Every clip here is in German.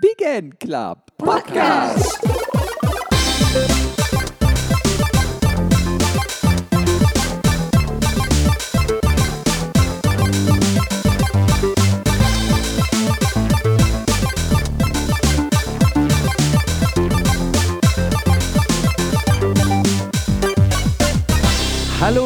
Big End Club Podcast.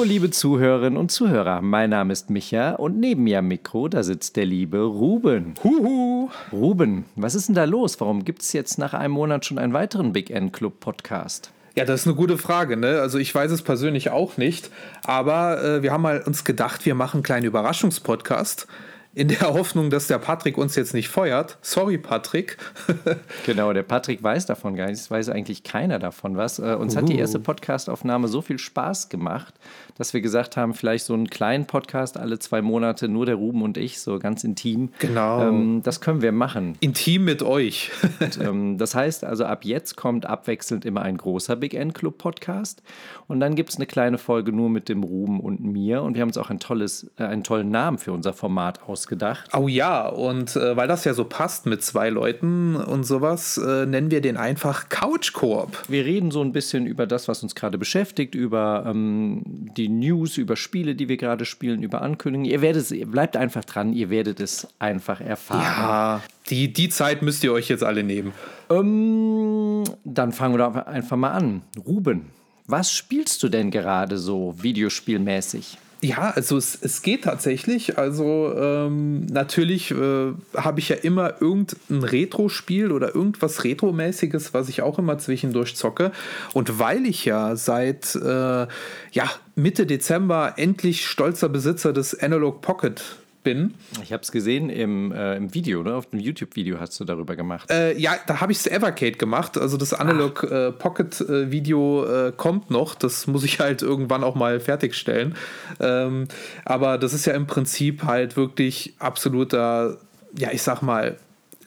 Hallo, liebe Zuhörerinnen und Zuhörer. Mein Name ist Micha und neben mir am Mikro, da sitzt der liebe Ruben. Huhu. Ruben, was ist denn da los? Warum gibt es jetzt nach einem Monat schon einen weiteren Big End Club Podcast? Ja, das ist eine gute Frage. Ne? Also ich weiß es persönlich auch nicht, aber äh, wir haben mal uns gedacht, wir machen einen kleinen Überraschungspodcast in der Hoffnung, dass der Patrick uns jetzt nicht feuert. Sorry, Patrick. genau, der Patrick weiß davon gar nicht. Es weiß eigentlich keiner davon was. Äh, uns uh. hat die erste Podcastaufnahme so viel Spaß gemacht, dass wir gesagt haben, vielleicht so einen kleinen Podcast alle zwei Monate, nur der Ruben und ich, so ganz intim. Genau. Ähm, das können wir machen. Intim mit euch. und, ähm, das heißt also, ab jetzt kommt abwechselnd immer ein großer Big End Club Podcast. Und dann gibt es eine kleine Folge nur mit dem Ruben und mir. Und wir haben uns auch ein tolles, äh, einen tollen Namen für unser Format ausgedacht. Oh ja, und äh, weil das ja so passt mit zwei Leuten und sowas, äh, nennen wir den einfach Couch Koop. Wir reden so ein bisschen über das, was uns gerade beschäftigt, über ähm, die die News über Spiele, die wir gerade spielen, über Ankündigungen. Ihr werdet es, bleibt einfach dran, ihr werdet es einfach erfahren. Ja, die, die Zeit müsst ihr euch jetzt alle nehmen. Ähm, dann fangen wir doch einfach mal an. Ruben, was spielst du denn gerade so videospielmäßig? Ja, also es, es geht tatsächlich. Also ähm, natürlich äh, habe ich ja immer irgendein Retro-Spiel oder irgendwas Retro-mäßiges, was ich auch immer zwischendurch zocke. Und weil ich ja seit äh, ja, Mitte Dezember endlich stolzer Besitzer des Analog Pocket bin. Ich habe es gesehen im, äh, im Video, ne? auf dem YouTube-Video hast du darüber gemacht. Äh, ja, da habe ich es Evercade gemacht. Also das Analog äh, Pocket-Video äh, kommt noch. Das muss ich halt irgendwann auch mal fertigstellen. Ähm, aber das ist ja im Prinzip halt wirklich absoluter, ja, ich sag mal,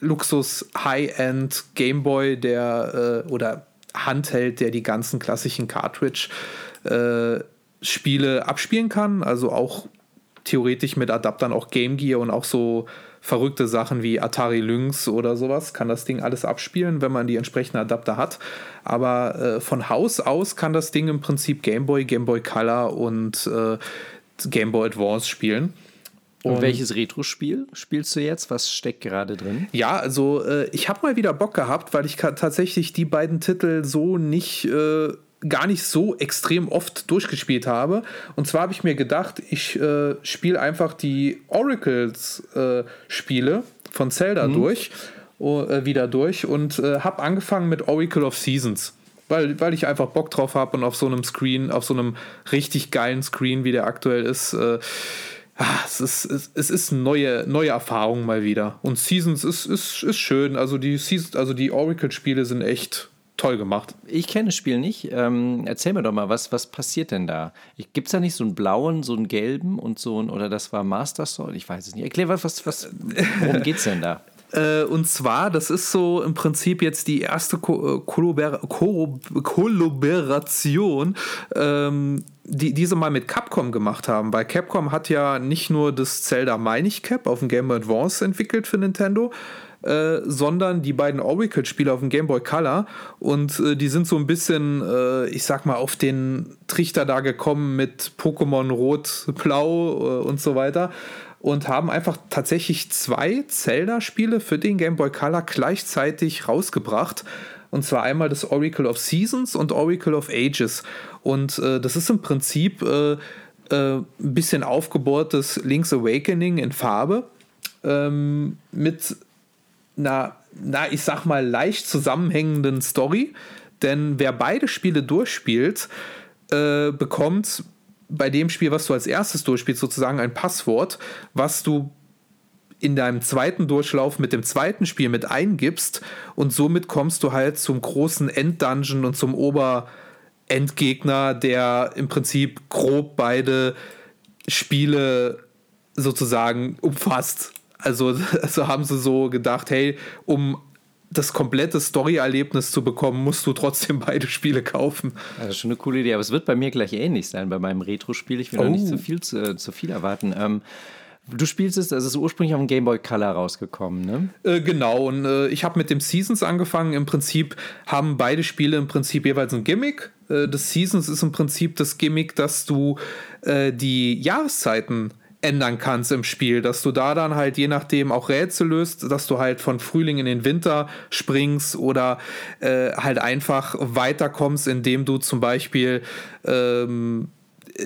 Luxus High-End Gameboy, der äh, oder Handheld, der die ganzen klassischen Cartridge äh, Spiele abspielen kann, also auch theoretisch mit Adaptern auch Game Gear und auch so verrückte Sachen wie Atari Lynx oder sowas kann das Ding alles abspielen, wenn man die entsprechenden Adapter hat. Aber äh, von Haus aus kann das Ding im Prinzip Game Boy, Game Boy Color und äh, Game Boy Advance spielen. Und, und welches Retro-Spiel spielst du jetzt? Was steckt gerade drin? Ja, also äh, ich habe mal wieder Bock gehabt, weil ich tatsächlich die beiden Titel so nicht äh, gar nicht so extrem oft durchgespielt habe. Und zwar habe ich mir gedacht, ich äh, spiele einfach die Oracles-Spiele äh, von Zelda mhm. durch, äh, wieder durch und äh, habe angefangen mit Oracle of Seasons. Weil, weil ich einfach Bock drauf habe und auf so einem Screen, auf so einem richtig geilen Screen, wie der aktuell ist, äh, ah, es ist, es, es ist neue, neue Erfahrung mal wieder. Und Seasons ist, ist, ist schön. Also die, also die Oracle-Spiele sind echt toll gemacht. Ich kenne das Spiel nicht. Ähm, erzähl mir doch mal, was, was passiert denn da? Gibt es da nicht so einen blauen, so einen gelben und so ein, oder das war Master Sword? Ich weiß es nicht. Erklär, was, was, was worum geht es denn da? Äh, und zwar, das ist so im Prinzip jetzt die erste Ko äh, Kollaber Ko Kollaboration, ähm, die diese mal mit Capcom gemacht haben, weil Capcom hat ja nicht nur das Zelda Meinig Cap auf dem Game Boy Advance entwickelt für Nintendo, äh, sondern die beiden Oracle-Spiele auf dem Game Boy Color. Und äh, die sind so ein bisschen, äh, ich sag mal, auf den Trichter da gekommen mit Pokémon Rot, Blau äh, und so weiter. Und haben einfach tatsächlich zwei Zelda-Spiele für den Game Boy Color gleichzeitig rausgebracht. Und zwar einmal das Oracle of Seasons und Oracle of Ages. Und äh, das ist im Prinzip ein bisschen aufgebohrtes Link's Awakening in Farbe. Ähm, mit einer, na, ich sag mal, leicht zusammenhängenden Story. Denn wer beide Spiele durchspielt, äh, bekommt bei dem Spiel, was du als erstes durchspielst, sozusagen ein Passwort, was du in deinem zweiten Durchlauf mit dem zweiten Spiel mit eingibst und somit kommst du halt zum großen Enddungeon und zum Oberendgegner, der im Prinzip grob beide Spiele sozusagen umfasst. Also, also haben sie so gedacht, hey, um das komplette Story-Erlebnis zu bekommen, musst du trotzdem beide Spiele kaufen. Das ist schon eine coole Idee, aber es wird bei mir gleich ähnlich sein, bei meinem Retro-Spiel. Ich will oh. noch nicht zu viel, zu, zu viel erwarten. Ähm, Du spielst es, also es ist ursprünglich auf dem Game Boy Color rausgekommen, ne? Äh, genau, und äh, ich habe mit dem Seasons angefangen. Im Prinzip haben beide Spiele im Prinzip jeweils ein Gimmick. Äh, das Seasons ist im Prinzip das Gimmick, dass du äh, die Jahreszeiten ändern kannst im Spiel, dass du da dann halt je nachdem auch Rätsel löst, dass du halt von Frühling in den Winter springst oder äh, halt einfach weiterkommst, indem du zum Beispiel ähm,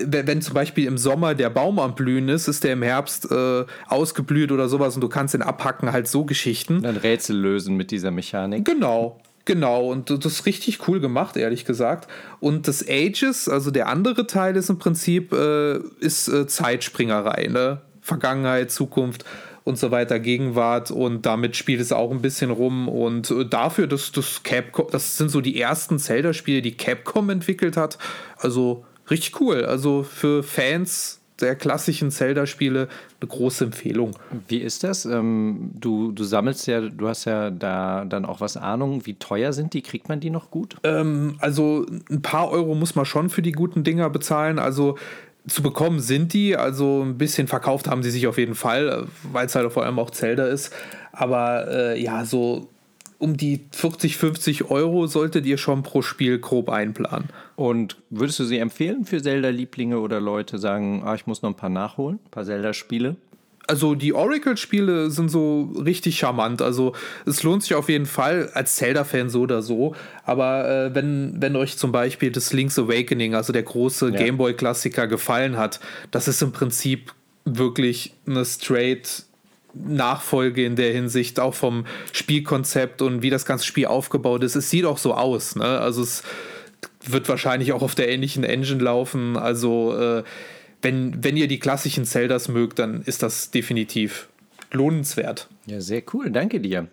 wenn zum Beispiel im Sommer der Baum am Blühen ist, ist der im Herbst äh, ausgeblüht oder sowas und du kannst den abhacken, halt so Geschichten. Dann Rätsel lösen mit dieser Mechanik. Genau. Genau, und das ist richtig cool gemacht, ehrlich gesagt. Und das Ages, also der andere Teil ist im Prinzip äh, ist äh, Zeitspringerei, ne? Vergangenheit, Zukunft und so weiter, Gegenwart und damit spielt es auch ein bisschen rum und äh, dafür, dass das Capcom, das sind so die ersten Zelda-Spiele, die Capcom entwickelt hat, also richtig cool. Also für Fans der klassischen Zelda-Spiele eine große Empfehlung. Wie ist das? Ähm, du, du sammelst ja, du hast ja da dann auch was Ahnung. Wie teuer sind die? Kriegt man die noch gut? Ähm, also ein paar Euro muss man schon für die guten Dinger bezahlen. Also zu bekommen sind die, also ein bisschen verkauft haben sie sich auf jeden Fall, weil es halt vor allem auch Zelda ist. Aber äh, ja, so um die 40, 50 Euro solltet ihr schon pro Spiel grob einplanen. Und würdest du sie empfehlen für Zelda-Lieblinge oder Leute sagen, ah, ich muss noch ein paar nachholen, ein paar Zelda-Spiele? Also die Oracle-Spiele sind so richtig charmant. Also es lohnt sich auf jeden Fall als Zelda-Fan so oder so. Aber äh, wenn, wenn euch zum Beispiel das Link's Awakening, also der große ja. Gameboy-Klassiker, gefallen hat, das ist im Prinzip wirklich eine straight Nachfolge in der Hinsicht, auch vom Spielkonzept und wie das ganze Spiel aufgebaut ist. Es sieht auch so aus, ne? Also es wird wahrscheinlich auch auf der ähnlichen Engine laufen. Also äh, wenn, wenn ihr die klassischen Zeldas mögt, dann ist das definitiv lohnenswert. Ja, sehr cool. Danke dir.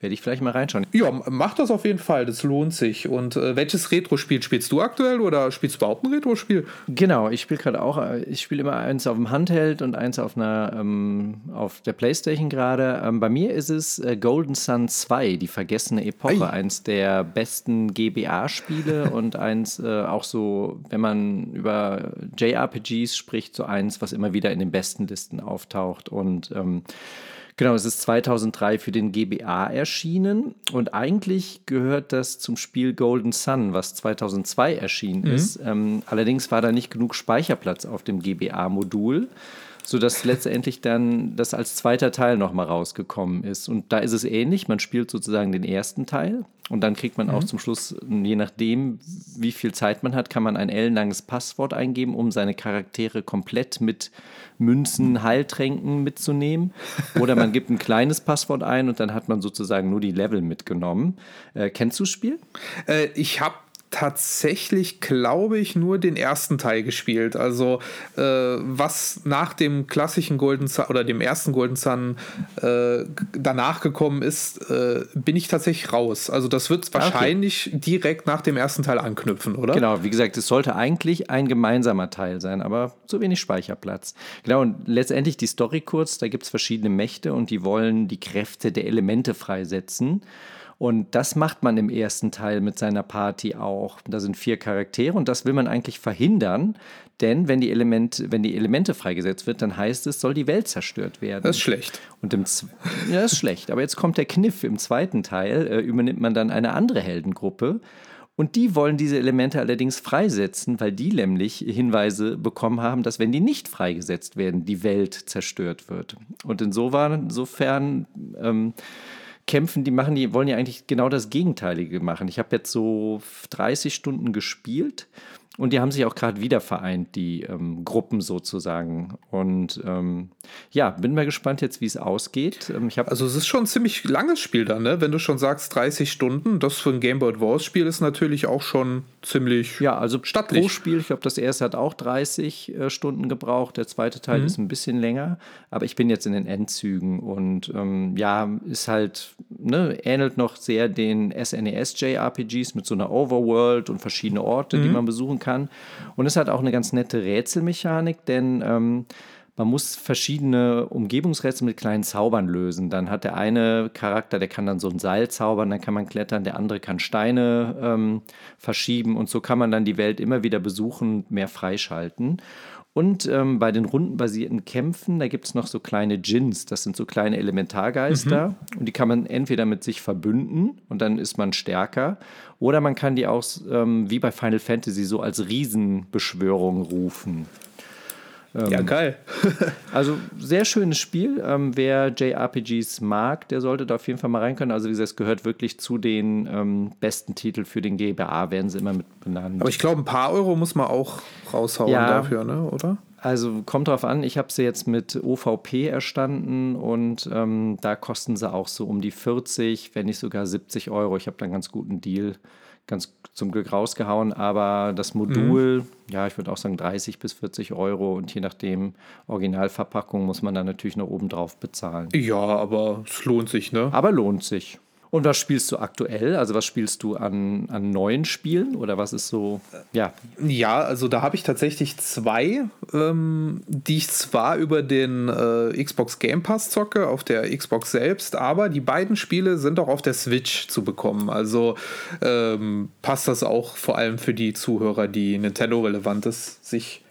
Werde ich vielleicht mal reinschauen. Ja, mach das auf jeden Fall, das lohnt sich. Und äh, welches Retro-Spiel spielst du aktuell oder spielst du überhaupt ein Retro-Spiel? Genau, ich spiele gerade auch, äh, ich spiele immer eins auf dem Handheld und eins auf einer ähm, auf der Playstation gerade. Ähm, bei mir ist es äh, Golden Sun 2, die vergessene Epoche, Ei. eins der besten GBA-Spiele und eins äh, auch so, wenn man über JRPGs spricht, so eins, was immer wieder in den besten Listen auftaucht. Und ähm, Genau, es ist 2003 für den GBA erschienen und eigentlich gehört das zum Spiel Golden Sun, was 2002 erschienen mhm. ist. Ähm, allerdings war da nicht genug Speicherplatz auf dem GBA-Modul sodass letztendlich dann das als zweiter Teil nochmal rausgekommen ist. Und da ist es ähnlich, man spielt sozusagen den ersten Teil und dann kriegt man mhm. auch zum Schluss, je nachdem, wie viel Zeit man hat, kann man ein ellenlanges Passwort eingeben, um seine Charaktere komplett mit Münzen, Heiltränken mitzunehmen. Oder man gibt ein kleines Passwort ein und dann hat man sozusagen nur die Level mitgenommen. Äh, kennst du das Spiel? Äh, ich habe tatsächlich, glaube ich, nur den ersten Teil gespielt. Also äh, was nach dem klassischen Golden Sun oder dem ersten Golden Sun äh, danach gekommen ist, äh, bin ich tatsächlich raus. Also das wird wahrscheinlich okay. direkt nach dem ersten Teil anknüpfen, oder? Genau, wie gesagt, es sollte eigentlich ein gemeinsamer Teil sein, aber zu wenig Speicherplatz. Genau, und letztendlich die Story kurz, da gibt es verschiedene Mächte und die wollen die Kräfte der Elemente freisetzen. Und das macht man im ersten Teil mit seiner Party auch. Da sind vier Charaktere und das will man eigentlich verhindern, denn wenn die, Element, wenn die Elemente freigesetzt wird, dann heißt es, soll die Welt zerstört werden. Das ist schlecht. Und im ja, das ist schlecht. Aber jetzt kommt der Kniff. Im zweiten Teil äh, übernimmt man dann eine andere Heldengruppe. Und die wollen diese Elemente allerdings freisetzen, weil die nämlich Hinweise bekommen haben, dass wenn die nicht freigesetzt werden, die Welt zerstört wird. Und insofern, insofern ähm, kämpfen, die machen, die wollen ja eigentlich genau das Gegenteilige machen. Ich habe jetzt so 30 Stunden gespielt und die haben sich auch gerade wieder vereint, die ähm, Gruppen sozusagen. Und ähm, ja, bin mal gespannt jetzt, wie es ausgeht. Ähm, ich also es ist schon ein ziemlich langes Spiel dann, ne? Wenn du schon sagst 30 Stunden, das für ein Game Boy Advance Spiel ist natürlich auch schon ziemlich Ja, also stattlich. pro Spiel, ich glaube, das erste hat auch 30 äh, Stunden gebraucht, der zweite Teil mhm. ist ein bisschen länger, aber ich bin jetzt in den Endzügen und ähm, ja, ist halt, ne, ähnelt noch sehr den SNES JRPGs mit so einer Overworld und verschiedene Orte, mhm. die man besuchen kann kann. Und es hat auch eine ganz nette Rätselmechanik, denn ähm, man muss verschiedene Umgebungsrätsel mit kleinen Zaubern lösen. Dann hat der eine Charakter, der kann dann so ein Seil zaubern, dann kann man klettern, der andere kann Steine ähm, verschieben und so kann man dann die Welt immer wieder besuchen und mehr freischalten. Und ähm, bei den rundenbasierten Kämpfen, da gibt es noch so kleine Djinns, das sind so kleine Elementargeister. Mhm. Und die kann man entweder mit sich verbünden und dann ist man stärker. Oder man kann die auch, ähm, wie bei Final Fantasy, so als Riesenbeschwörung rufen. Ähm, ja, geil. also sehr schönes Spiel. Ähm, wer JRPGs mag, der sollte da auf jeden Fall mal rein können. Also wie gesagt, es gehört wirklich zu den ähm, besten Titeln für den GBA, werden sie immer mit benannt. Aber ich glaube, ein paar Euro muss man auch raushauen ja, dafür, ne? oder? Also kommt drauf an, ich habe sie jetzt mit OVP erstanden und ähm, da kosten sie auch so um die 40, wenn nicht sogar 70 Euro. Ich habe da einen ganz guten Deal ganz zum Glück rausgehauen, aber das Modul, mhm. ja, ich würde auch sagen 30 bis 40 Euro und je nachdem Originalverpackung muss man dann natürlich noch oben drauf bezahlen. Ja, aber es lohnt sich, ne? Aber lohnt sich. Und was spielst du aktuell? Also was spielst du an, an neuen Spielen oder was ist so, ja? Ja, also da habe ich tatsächlich zwei, ähm, die ich zwar über den äh, Xbox Game Pass zocke, auf der Xbox selbst, aber die beiden Spiele sind auch auf der Switch zu bekommen. Also ähm, passt das auch vor allem für die Zuhörer, die Nintendo-Relevantes sich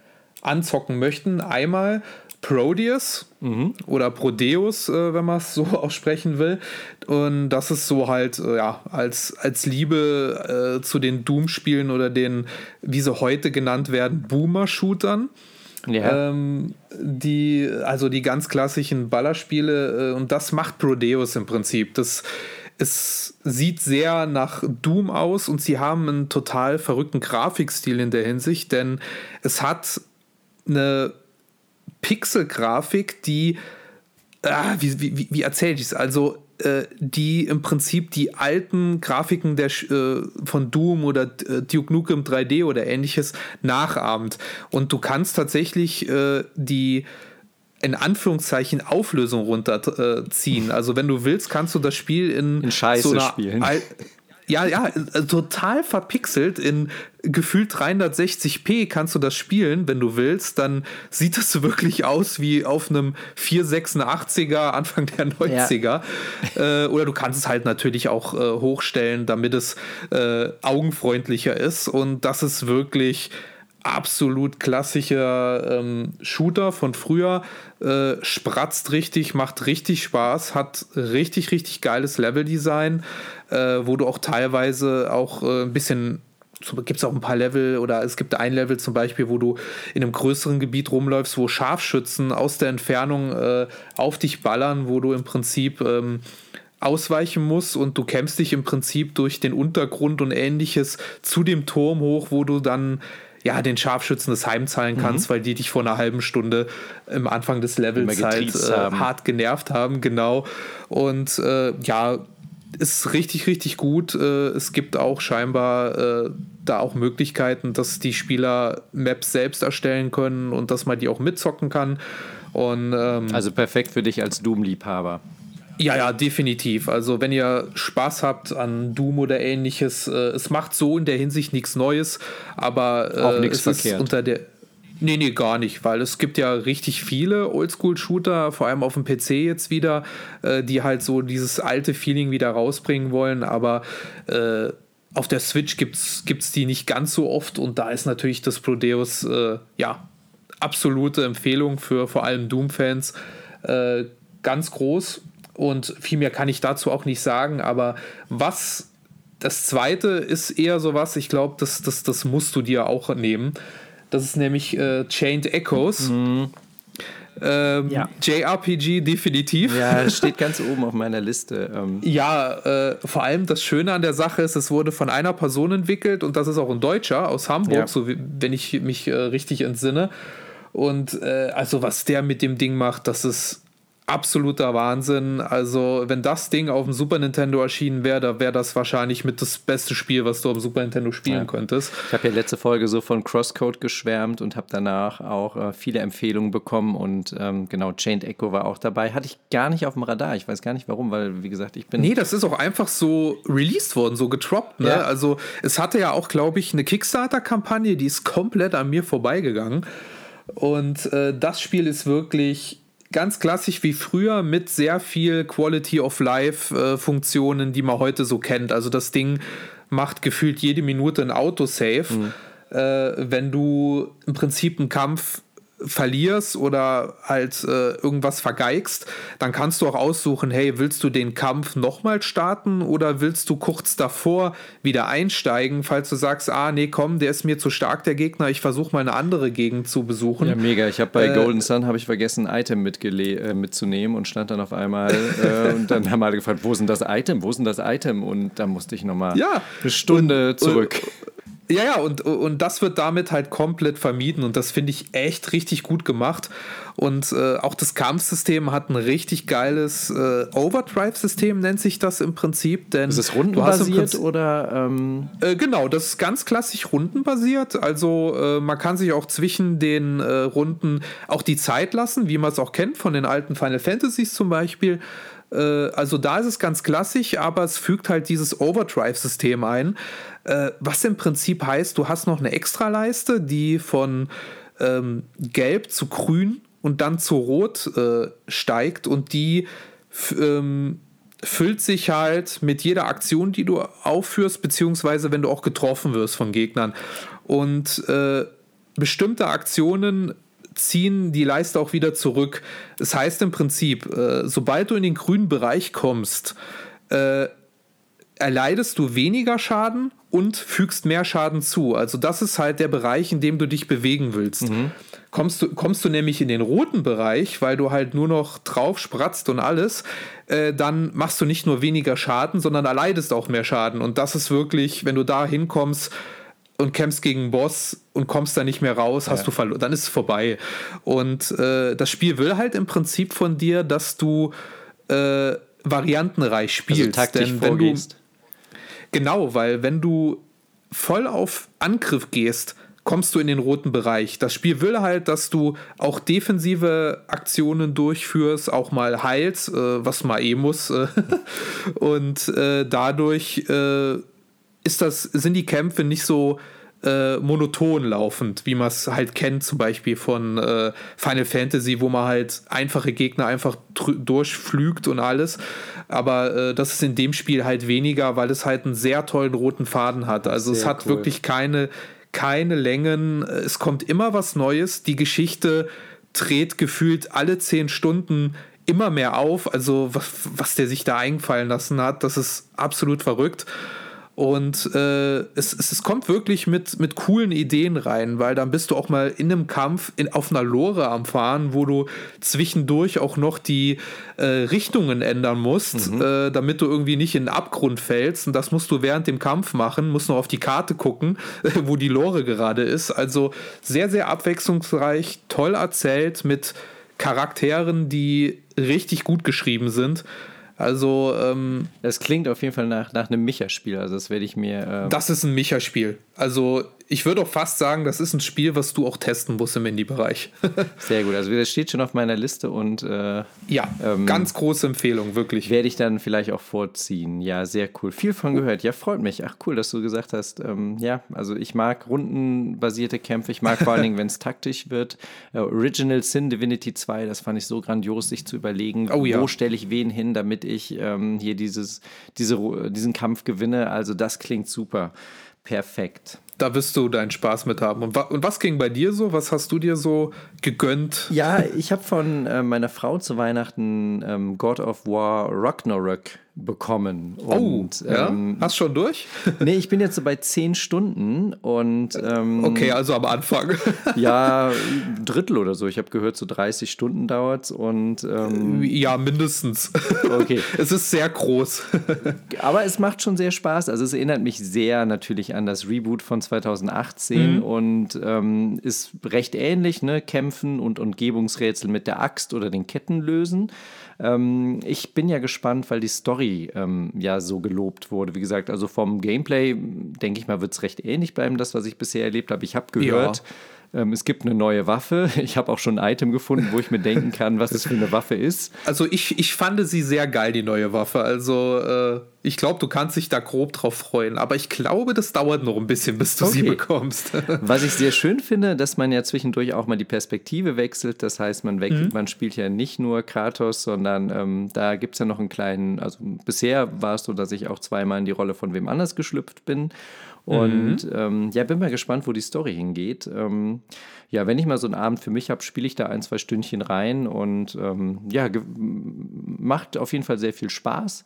anzocken möchten. Einmal Prodeus mhm. oder Prodeus, äh, wenn man es so aussprechen will. Und das ist so halt, äh, ja, als, als Liebe äh, zu den Doom-Spielen oder den, wie sie heute genannt werden, Boomer-Shootern. Ja. Ähm, die, also die ganz klassischen Ballerspiele, äh, und das macht Prodeus im Prinzip. Das es sieht sehr nach Doom aus und sie haben einen total verrückten Grafikstil in der Hinsicht, denn es hat eine Pixel-Grafik, die, ah, wie, wie, wie erzähle ich es? Also, äh, die im Prinzip die alten Grafiken der, äh, von Doom oder äh, Duke Nukem 3D oder ähnliches nachahmt. Und du kannst tatsächlich äh, die in Anführungszeichen Auflösung runterziehen. Also wenn du willst, kannst du das Spiel in, in Scheiße so spielen. Ja, ja, äh, total verpixelt. In gefühlt 360p kannst du das spielen, wenn du willst. Dann sieht das wirklich aus wie auf einem 486er Anfang der 90er. Ja. Äh, oder du kannst es halt natürlich auch äh, hochstellen, damit es äh, augenfreundlicher ist. Und das ist wirklich absolut klassischer ähm, Shooter von früher. Äh, spratzt richtig, macht richtig Spaß, hat richtig, richtig geiles Leveldesign, äh, wo du auch teilweise auch äh, ein bisschen gibt es auch ein paar Level oder es gibt ein Level zum Beispiel, wo du in einem größeren Gebiet rumläufst, wo Scharfschützen aus der Entfernung äh, auf dich ballern, wo du im Prinzip ähm, ausweichen musst und du kämpfst dich im Prinzip durch den Untergrund und ähnliches zu dem Turm hoch, wo du dann ja, den Scharfschützen das Heimzahlen kannst, mhm. weil die dich vor einer halben Stunde am Anfang des Levels halt äh, hart genervt haben, genau. Und äh, ja, ist richtig, richtig gut. Äh, es gibt auch scheinbar äh, da auch Möglichkeiten, dass die Spieler Maps selbst erstellen können und dass man die auch mitzocken kann. Und, ähm, also perfekt für dich als Doom-Liebhaber. Ja, ja, definitiv. Also wenn ihr Spaß habt an Doom oder ähnliches, äh, es macht so in der Hinsicht nichts Neues, aber äh, Auch es verkehrt. ist unter der Nee, nee, gar nicht, weil es gibt ja richtig viele Oldschool-Shooter, vor allem auf dem PC jetzt wieder, äh, die halt so dieses alte Feeling wieder rausbringen wollen, aber äh, auf der Switch gibt es die nicht ganz so oft und da ist natürlich das Prodeus, äh, ja, absolute Empfehlung für vor allem Doom-Fans. Äh, ganz groß und viel mehr kann ich dazu auch nicht sagen, aber was das zweite ist eher so was, ich glaube, das, das, das musst du dir auch nehmen. Das ist nämlich äh, Chained Echoes. Mhm. Ähm, ja. JRPG definitiv. Ja, steht ganz oben auf meiner Liste. Ähm. Ja, äh, vor allem das Schöne an der Sache ist, es wurde von einer Person entwickelt und das ist auch ein Deutscher aus Hamburg, ja. so wie, wenn ich mich äh, richtig entsinne. Und äh, also was der mit dem Ding macht, das ist absoluter Wahnsinn. Also, wenn das Ding auf dem Super Nintendo erschienen wäre, da wäre das wahrscheinlich mit das beste Spiel, was du auf dem Super Nintendo spielen ja. könntest. Ich habe ja letzte Folge so von Crosscode geschwärmt und habe danach auch äh, viele Empfehlungen bekommen und ähm, genau, Chained Echo war auch dabei. Hatte ich gar nicht auf dem Radar. Ich weiß gar nicht warum, weil, wie gesagt, ich bin. Nee, das ist auch einfach so released worden, so getroppt. Ne? Ja. Also, es hatte ja auch, glaube ich, eine Kickstarter-Kampagne, die ist komplett an mir vorbeigegangen. Und äh, das Spiel ist wirklich ganz klassisch wie früher mit sehr viel Quality of Life äh, Funktionen, die man heute so kennt. Also das Ding macht gefühlt jede Minute ein Autosave. Mhm. Äh, wenn du im Prinzip einen Kampf verlierst oder halt äh, irgendwas vergeigst, dann kannst du auch aussuchen, hey, willst du den Kampf nochmal starten oder willst du kurz davor wieder einsteigen, falls du sagst, ah, nee, komm, der ist mir zu stark, der Gegner, ich versuche mal eine andere Gegend zu besuchen. Ja, mega. Ich habe bei äh, Golden Sun habe ich vergessen, ein Item äh, mitzunehmen und stand dann auf einmal äh, und dann haben alle gefragt, wo ist denn das Item, wo ist denn das Item? Und da musste ich nochmal ja, eine Stunde und, zurück. Und, ja, ja, und, und das wird damit halt komplett vermieden und das finde ich echt richtig gut gemacht. Und äh, auch das Kampfsystem hat ein richtig geiles äh, Overdrive-System, nennt sich das im Prinzip. Denn ist es rundenbasiert oder? Ähm äh, genau, das ist ganz klassisch rundenbasiert. Also äh, man kann sich auch zwischen den äh, Runden auch die Zeit lassen, wie man es auch kennt von den alten Final Fantasies zum Beispiel. Äh, also da ist es ganz klassisch, aber es fügt halt dieses Overdrive-System ein, äh, was im Prinzip heißt, du hast noch eine Extraleiste, die von ähm, gelb zu grün und dann zu rot äh, steigt und die ähm, füllt sich halt mit jeder Aktion, die du aufführst, beziehungsweise wenn du auch getroffen wirst von Gegnern. Und äh, bestimmte Aktionen ziehen die Leiste auch wieder zurück. Das heißt im Prinzip, äh, sobald du in den grünen Bereich kommst, äh, erleidest du weniger Schaden und fügst mehr Schaden zu. Also das ist halt der Bereich, in dem du dich bewegen willst. Mhm. Kommst, du, kommst du nämlich in den roten Bereich, weil du halt nur noch drauf spratzt und alles, äh, dann machst du nicht nur weniger Schaden, sondern erleidest auch mehr Schaden. Und das ist wirklich, wenn du da hinkommst, und kämpfst gegen einen Boss und kommst da nicht mehr raus, hast ja. du verloren, dann ist es vorbei. Und äh, das Spiel will halt im Prinzip von dir, dass du äh, variantenreich also spielst. Also taktisch Denn wenn vorgehst. du genau, weil wenn du voll auf Angriff gehst, kommst du in den roten Bereich. Das Spiel will halt, dass du auch defensive Aktionen durchführst, auch mal heilst, äh, was mal eh muss. Äh, und äh, dadurch äh, ist das, sind die Kämpfe nicht so äh, monoton laufend, wie man es halt kennt, zum Beispiel von äh, Final Fantasy, wo man halt einfache Gegner einfach durchflügt und alles. Aber äh, das ist in dem Spiel halt weniger, weil es halt einen sehr tollen roten Faden hat. Also sehr es hat cool. wirklich keine, keine Längen. Es kommt immer was Neues. Die Geschichte dreht gefühlt alle zehn Stunden immer mehr auf. Also was, was der sich da eingefallen lassen hat, das ist absolut verrückt. Und äh, es, es, es, kommt wirklich mit, mit coolen Ideen rein, weil dann bist du auch mal in einem Kampf in, auf einer Lore am Fahren, wo du zwischendurch auch noch die äh, Richtungen ändern musst, mhm. äh, damit du irgendwie nicht in den Abgrund fällst. Und das musst du während dem Kampf machen, musst noch auf die Karte gucken, wo die Lore gerade ist. Also sehr, sehr abwechslungsreich, toll erzählt mit Charakteren, die richtig gut geschrieben sind. Also. Ähm, das klingt auf jeden Fall nach, nach einem Micha-Spiel. Also, das werde ich mir. Äh das ist ein Micha-Spiel. Also, ich würde auch fast sagen, das ist ein Spiel, was du auch testen musst im Indie-Bereich. Sehr gut. Also das steht schon auf meiner Liste und äh, ja, ähm, ganz große Empfehlung, wirklich. Werde ich dann vielleicht auch vorziehen. Ja, sehr cool. Viel von gehört. Ja, freut mich. Ach cool, dass du gesagt hast. Ähm, ja, also ich mag rundenbasierte Kämpfe. Ich mag vor allen Dingen, wenn es taktisch wird. Uh, Original Sin Divinity 2, das fand ich so grandios, sich zu überlegen, oh, ja. wo stelle ich wen hin, damit ich ähm, hier dieses, diese, diesen Kampf gewinne. Also das klingt super. Perfekt da wirst du deinen Spaß mit haben. Und, wa und, was ging bei dir so? Was hast du dir so gegönnt? Ja, ich habe von äh, meiner Frau zu Weihnachten ähm, God of War Ragnarok bekommen. Oh, und, oh, ja? Ähm, Hast schon durch? nee, ich bin jetzt so bei zehn Stunden und ähm, Okay, also am Anfang. ja, ein Drittel oder so. Ich habe gehört, so 30 Stunden dauert es und ähm, Ja, mindestens. Okay. es ist sehr groß. Aber es macht schon sehr Spaß. Also es erinnert mich sehr natürlich an das Reboot von 2018 mhm. und ähm, ist recht ähnlich, ne? Kämpfen und Umgebungsrätsel mit der Axt oder den Ketten lösen. Ähm, ich bin ja gespannt, weil die Story ähm, ja so gelobt wurde. Wie gesagt, also vom Gameplay, denke ich mal, wird es recht ähnlich bleiben, das, was ich bisher erlebt habe. Ich habe gehört. Ja. Ähm, es gibt eine neue Waffe. Ich habe auch schon ein Item gefunden, wo ich mir denken kann, was das für eine Waffe ist. Also ich, ich fand sie sehr geil, die neue Waffe. Also äh, Ich glaube, du kannst dich da grob drauf freuen. Aber ich glaube, das dauert noch ein bisschen, bis du okay. sie bekommst. Was ich sehr schön finde, dass man ja zwischendurch auch mal die Perspektive wechselt. Das heißt, man, weg, mhm. man spielt ja nicht nur Kratos, sondern ähm, da gibt es ja noch einen kleinen, also bisher war es so, dass ich auch zweimal in die Rolle von wem anders geschlüpft bin. Und mhm. ähm, ja, bin mal gespannt, wo die Story hingeht. Ähm, ja, wenn ich mal so einen Abend für mich habe, spiele ich da ein, zwei Stündchen rein und ähm, ja, macht auf jeden Fall sehr viel Spaß.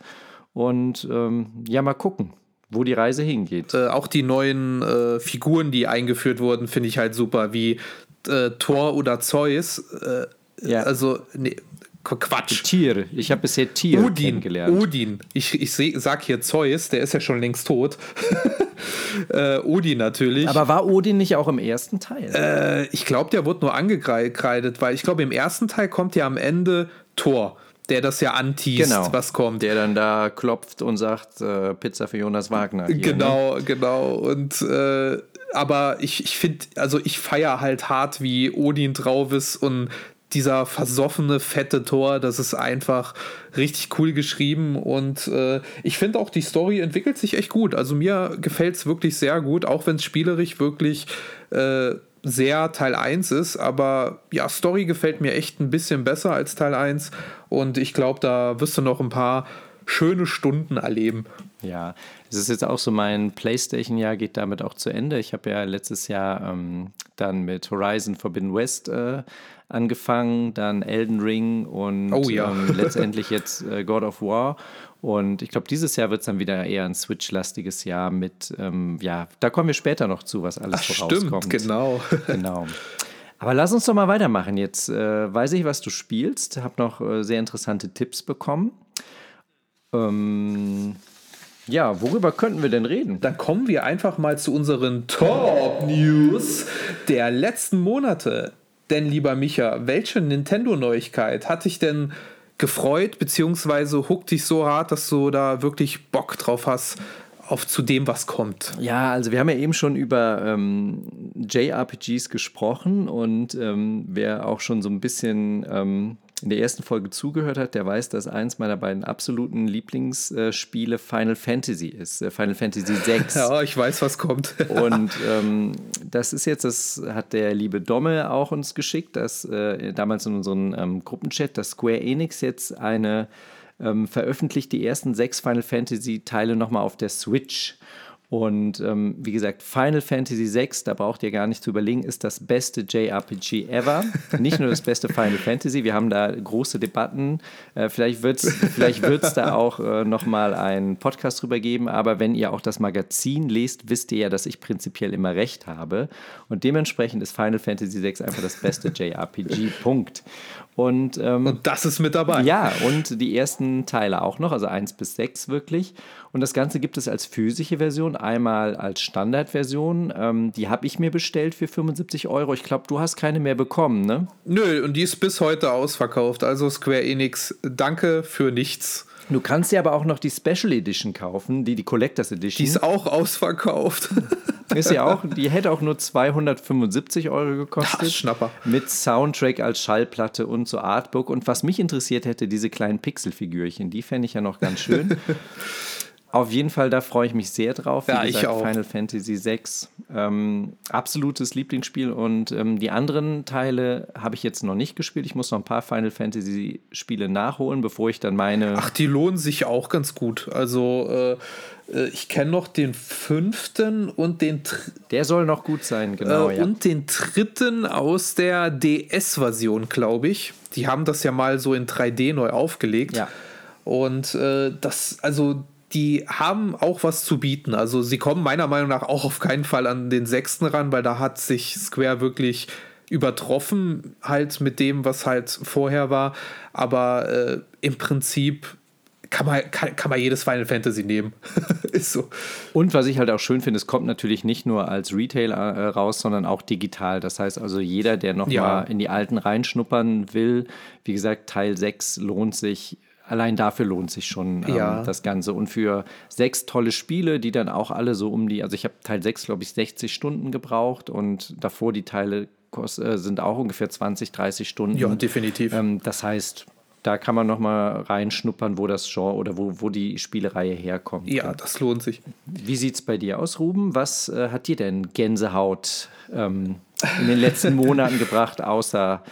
Und ähm, ja, mal gucken, wo die Reise hingeht. Äh, auch die neuen äh, Figuren, die eingeführt wurden, finde ich halt super, wie äh, Thor oder Zeus. Äh, ja. Also, nee, Quatsch. Tier. Ich habe bisher Tier Odin, kennengelernt. Odin. Ich, ich seh, sag hier Zeus, der ist ja schon längst tot. äh, Odin natürlich. Aber war Odin nicht auch im ersten Teil? Äh, ich glaube, der wurde nur angekreidet, weil ich glaube, im ersten Teil kommt ja am Ende Thor der das ja anteast, genau. was kommt. Der dann da klopft und sagt, äh, Pizza für Jonas Wagner. Hier, genau, ne? genau. Und äh, aber ich, ich finde, also ich feiere halt hart, wie Odin drauf ist und dieser versoffene, fette Tor, das ist einfach richtig cool geschrieben und äh, ich finde auch, die Story entwickelt sich echt gut. Also mir gefällt es wirklich sehr gut, auch wenn es spielerisch wirklich äh, sehr Teil 1 ist, aber ja, Story gefällt mir echt ein bisschen besser als Teil 1 und ich glaube, da wirst du noch ein paar schöne Stunden erleben. Ja, es ist jetzt auch so, mein PlayStation-Jahr geht damit auch zu Ende. Ich habe ja letztes Jahr ähm, dann mit Horizon Forbidden West äh, angefangen, dann Elden Ring und oh, ja. ähm, letztendlich jetzt äh, God of War. Und ich glaube, dieses Jahr wird es dann wieder eher ein Switch-lastiges Jahr mit, ähm, ja, da kommen wir später noch zu, was alles Ach, vorauskommt. Stimmt, genau. genau. Aber lass uns doch mal weitermachen. Jetzt äh, weiß ich, was du spielst, habe noch äh, sehr interessante Tipps bekommen. Ähm, ja, worüber könnten wir denn reden? Dann kommen wir einfach mal zu unseren Top News der letzten Monate. Denn, lieber Micha, welche Nintendo-Neuigkeit hat dich denn gefreut, beziehungsweise huckt dich so hart, dass du da wirklich Bock drauf hast, auf zu dem, was kommt. Ja, also wir haben ja eben schon über ähm, JRPGs gesprochen und ähm, wer auch schon so ein bisschen ähm, in der ersten Folge zugehört hat, der weiß, dass eins meiner beiden absoluten Lieblingsspiele Final Fantasy ist. Äh, Final Fantasy VI. Ja, ich weiß, was kommt. Und ähm, das ist jetzt, das hat der liebe Domme auch uns geschickt, dass äh, damals in unserem ähm, Gruppenchat, dass Square Enix jetzt eine ähm, veröffentlicht die ersten sechs Final Fantasy Teile nochmal auf der Switch. Und ähm, wie gesagt, Final Fantasy VI, da braucht ihr gar nicht zu überlegen, ist das beste JRPG ever. nicht nur das beste Final Fantasy, wir haben da große Debatten. Äh, vielleicht wird es vielleicht wird's da auch äh, nochmal einen Podcast drüber geben, aber wenn ihr auch das Magazin lest, wisst ihr ja, dass ich prinzipiell immer recht habe. Und dementsprechend ist Final Fantasy VI einfach das beste JRPG. Punkt. Und, ähm, und das ist mit dabei. Ja, und die ersten Teile auch noch, also 1 bis 6 wirklich. Und das Ganze gibt es als physische Version, einmal als Standardversion. Ähm, die habe ich mir bestellt für 75 Euro. Ich glaube, du hast keine mehr bekommen, ne? Nö, und die ist bis heute ausverkauft. Also Square Enix, danke für nichts. Du kannst dir aber auch noch die Special Edition kaufen, die die Collectors Edition. Die ist auch ausverkauft. Ist ja auch, die hätte auch nur 275 Euro gekostet. Ach, Schnapper. Mit Soundtrack als Schallplatte und so Artbook. Und was mich interessiert hätte, diese kleinen Pixelfigürchen, die fände ich ja noch ganz schön. Auf jeden Fall, da freue ich mich sehr drauf. Wie ja, gesagt, ich auch. Final Fantasy VI. Ähm, absolutes Lieblingsspiel. Und ähm, die anderen Teile habe ich jetzt noch nicht gespielt. Ich muss noch ein paar Final Fantasy Spiele nachholen, bevor ich dann meine. Ach, die lohnen sich auch ganz gut. Also, äh, äh ich kenne noch den fünften und den. Der soll noch gut sein, genau. Äh, ja. Und den dritten aus der DS-Version, glaube ich. Die haben das ja mal so in 3D neu aufgelegt. Ja. Und äh, das, also die haben auch was zu bieten. Also sie kommen meiner Meinung nach auch auf keinen Fall an den sechsten ran, weil da hat sich Square wirklich übertroffen, halt mit dem, was halt vorher war. Aber äh, im Prinzip kann man, kann, kann man jedes Final Fantasy nehmen. ist so. Und was ich halt auch schön finde, es kommt natürlich nicht nur als Retail äh, raus, sondern auch digital. Das heißt also, jeder, der noch ja. mal in die alten reinschnuppern will, wie gesagt, Teil 6 lohnt sich allein dafür lohnt sich schon ähm, ja. das Ganze. Und für sechs tolle Spiele, die dann auch alle so um die, also ich habe Teil 6, glaube ich, 60 Stunden gebraucht und davor die Teile äh, sind auch ungefähr 20, 30 Stunden. Ja, definitiv. Ähm, das heißt, da kann man noch mal reinschnuppern, wo das Genre oder wo, wo die Spielereihe herkommt. Ja, das lohnt sich. Wie sieht es bei dir aus, Ruben? Was äh, hat dir denn Gänsehaut ähm, in den letzten Monaten gebracht, außer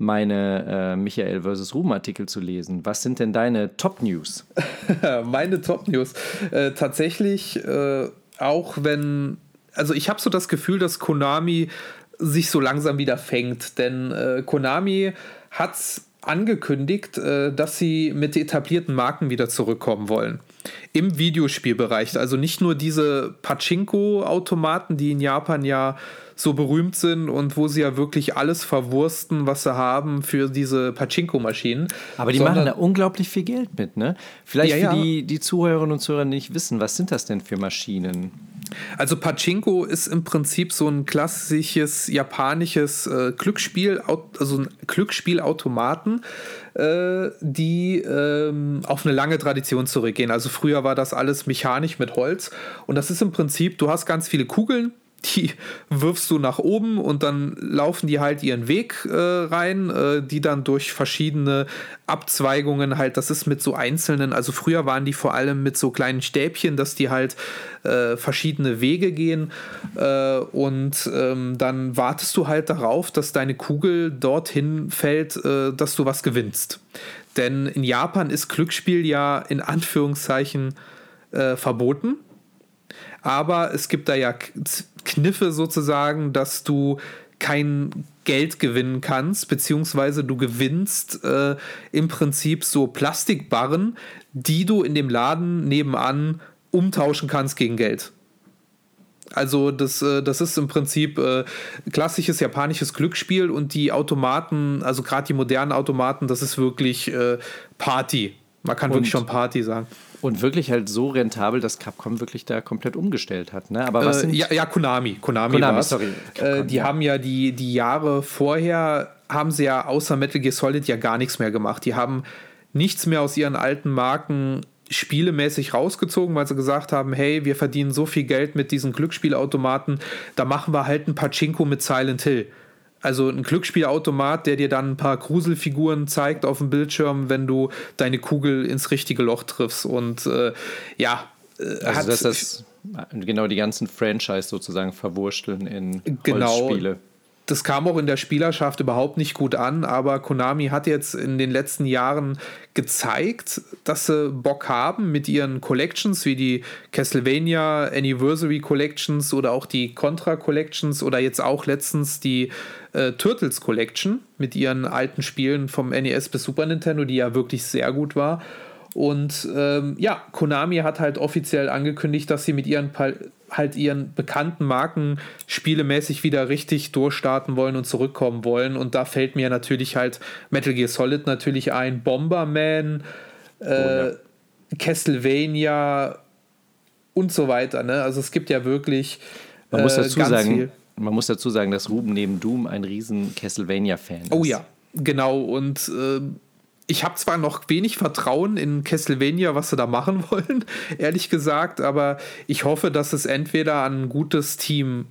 meine äh, Michael vs. Ruben Artikel zu lesen? Was sind denn deine Top News? meine Top News. Äh, tatsächlich, äh, auch wenn, also ich habe so das Gefühl, dass Konami sich so langsam wieder fängt, denn äh, Konami hat angekündigt, äh, dass sie mit etablierten Marken wieder zurückkommen wollen. Im Videospielbereich. Also nicht nur diese Pachinko-Automaten, die in Japan ja so berühmt sind und wo sie ja wirklich alles verwursten, was sie haben für diese Pachinko-Maschinen. Aber die machen da unglaublich viel Geld mit, ne? Vielleicht ja, für ja. Die, die Zuhörerinnen und Zuhörer nicht wissen, was sind das denn für Maschinen? Also Pachinko ist im Prinzip so ein klassisches japanisches äh, Glücksspiel, also ein Glücksspielautomaten, äh, die ähm, auf eine lange Tradition zurückgehen. Also früher war das alles mechanisch mit Holz und das ist im Prinzip, du hast ganz viele Kugeln, die wirfst du nach oben und dann laufen die halt ihren Weg äh, rein, äh, die dann durch verschiedene Abzweigungen halt, das ist mit so einzelnen, also früher waren die vor allem mit so kleinen Stäbchen, dass die halt äh, verschiedene Wege gehen äh, und ähm, dann wartest du halt darauf, dass deine Kugel dorthin fällt, äh, dass du was gewinnst. Denn in Japan ist Glücksspiel ja in Anführungszeichen äh, verboten aber es gibt da ja Kniffe sozusagen, dass du kein Geld gewinnen kannst, beziehungsweise du gewinnst äh, im Prinzip so Plastikbarren, die du in dem Laden nebenan umtauschen kannst gegen Geld. Also das, äh, das ist im Prinzip äh, klassisches japanisches Glücksspiel und die Automaten, also gerade die modernen Automaten, das ist wirklich äh, Party. Man kann und, wirklich schon Party sagen. Und wirklich halt so rentabel, dass Capcom wirklich da komplett umgestellt hat. Ne? Aber was äh, ja, ja, Konami. Konami, Konami sorry. Capcom, äh, die ja. haben ja die, die Jahre vorher, haben sie ja außer Metal Gear Solid ja gar nichts mehr gemacht. Die haben nichts mehr aus ihren alten Marken spielemäßig rausgezogen, weil sie gesagt haben, hey, wir verdienen so viel Geld mit diesen Glücksspielautomaten, da machen wir halt ein Pachinko mit Silent Hill. Also ein Glücksspielautomat, der dir dann ein paar Gruselfiguren zeigt auf dem Bildschirm, wenn du deine Kugel ins richtige Loch triffst. Und äh, ja, äh, also hat, das genau die ganzen Franchise sozusagen verwursteln in genau, Holzspiele das kam auch in der Spielerschaft überhaupt nicht gut an, aber Konami hat jetzt in den letzten Jahren gezeigt, dass sie Bock haben mit ihren Collections wie die Castlevania Anniversary Collections oder auch die Contra Collections oder jetzt auch letztens die äh, Turtles Collection mit ihren alten Spielen vom NES bis Super Nintendo, die ja wirklich sehr gut war. Und ähm, ja, Konami hat halt offiziell angekündigt, dass sie mit ihren halt ihren bekannten Marken spielemäßig wieder richtig durchstarten wollen und zurückkommen wollen. Und da fällt mir natürlich halt Metal Gear Solid natürlich ein, Bomberman, äh, oh, ja. Castlevania und so weiter. Ne? Also es gibt ja wirklich. Man muss äh, dazu sagen, viel. man muss dazu sagen, dass Ruben neben Doom ein riesen Castlevania-Fan ist. Oh ja, genau. Und äh, ich habe zwar noch wenig Vertrauen in Castlevania, was sie da machen wollen, ehrlich gesagt, aber ich hoffe, dass es entweder an ein gutes Team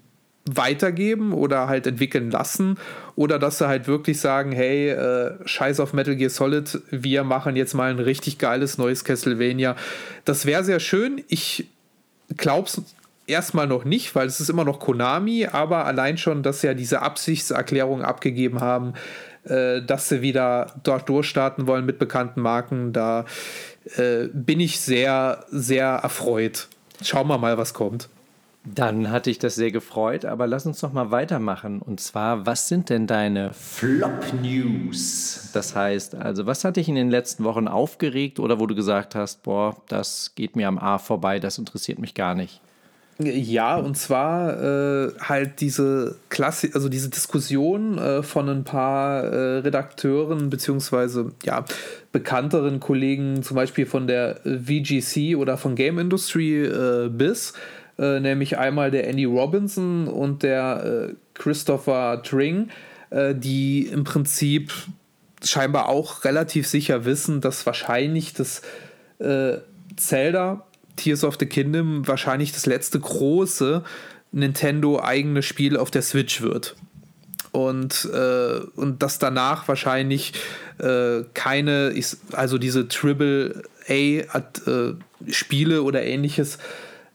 weitergeben oder halt entwickeln lassen oder dass sie halt wirklich sagen, hey, äh, scheiß auf Metal Gear Solid, wir machen jetzt mal ein richtig geiles neues Castlevania. Das wäre sehr schön. Ich glaube es erstmal noch nicht, weil es ist immer noch Konami, aber allein schon, dass sie ja diese Absichtserklärung abgegeben haben, äh, dass sie wieder dort durchstarten wollen mit bekannten Marken. Da äh, bin ich sehr, sehr erfreut. Schauen wir mal, was kommt. Dann hatte ich das sehr gefreut, aber lass uns noch mal weitermachen. Und zwar, was sind denn deine Flop-News? Das heißt, also, was hat dich in den letzten Wochen aufgeregt oder wo du gesagt hast, boah, das geht mir am A vorbei, das interessiert mich gar nicht? Ja, und zwar äh, halt diese Klasse, also diese Diskussion äh, von ein paar äh, Redakteuren beziehungsweise ja bekannteren Kollegen, zum Beispiel von der VGC oder von Game Industry äh, BIS, äh, nämlich einmal der Andy Robinson und der äh, Christopher Tring, die im Prinzip scheinbar auch relativ sicher wissen, dass wahrscheinlich das Zelda Tears of the Kingdom wahrscheinlich das letzte große Nintendo eigene Spiel auf der Switch wird. und, äh, und dass danach wahrscheinlich äh, keine, also diese Triple A äh, oder ähnliches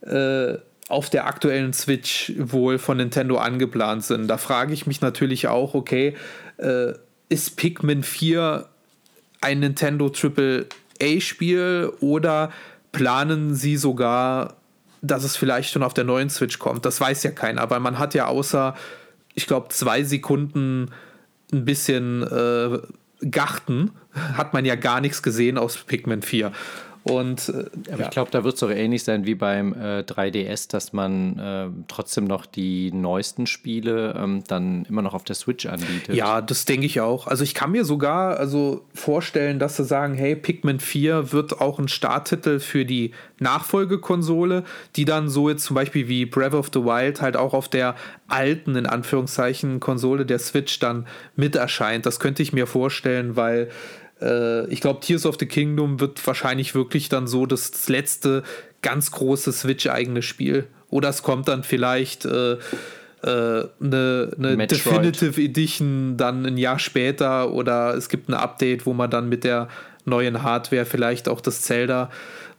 äh, auf der aktuellen Switch wohl von Nintendo angeplant sind. Da frage ich mich natürlich auch, okay, äh, ist Pikmin 4 ein Nintendo Triple A Spiel oder planen sie sogar, dass es vielleicht schon auf der neuen Switch kommt? Das weiß ja keiner, weil man hat ja außer, ich glaube, zwei Sekunden ein bisschen äh, Garten, hat man ja gar nichts gesehen aus Pikmin 4. Und, äh, Aber ja. ich glaube, da wird es doch ähnlich sein wie beim äh, 3DS, dass man äh, trotzdem noch die neuesten Spiele ähm, dann immer noch auf der Switch anbietet. Ja, das denke ich auch. Also ich kann mir sogar also vorstellen, dass sie sagen, hey, Pikmin 4 wird auch ein Starttitel für die Nachfolgekonsole, die dann so jetzt zum Beispiel wie Breath of the Wild halt auch auf der alten, in Anführungszeichen, Konsole der Switch dann mit erscheint. Das könnte ich mir vorstellen, weil äh, ich glaube, Tears of the Kingdom wird wahrscheinlich wirklich dann so das, das letzte ganz große Switch-eigene Spiel. Oder es kommt dann vielleicht eine äh, ne, ne Definitive Edition dann ein Jahr später oder es gibt ein Update, wo man dann mit der neuen Hardware vielleicht auch das Zelda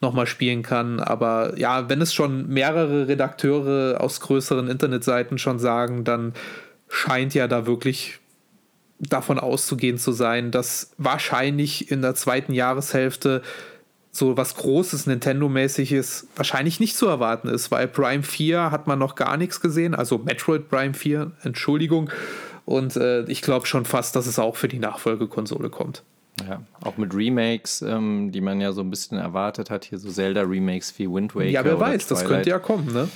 nochmal spielen kann. Aber ja, wenn es schon mehrere Redakteure aus größeren Internetseiten schon sagen, dann scheint ja da wirklich davon auszugehen zu sein, dass wahrscheinlich in der zweiten Jahreshälfte so was Großes Nintendo-mäßiges wahrscheinlich nicht zu erwarten ist, weil Prime 4 hat man noch gar nichts gesehen, also Metroid Prime 4, Entschuldigung. Und äh, ich glaube schon fast, dass es auch für die Nachfolgekonsole kommt. Ja, auch mit Remakes, ähm, die man ja so ein bisschen erwartet hat, hier so Zelda-Remakes wie Wind Waker. Ja, wer weiß, das könnte ja kommen, ne?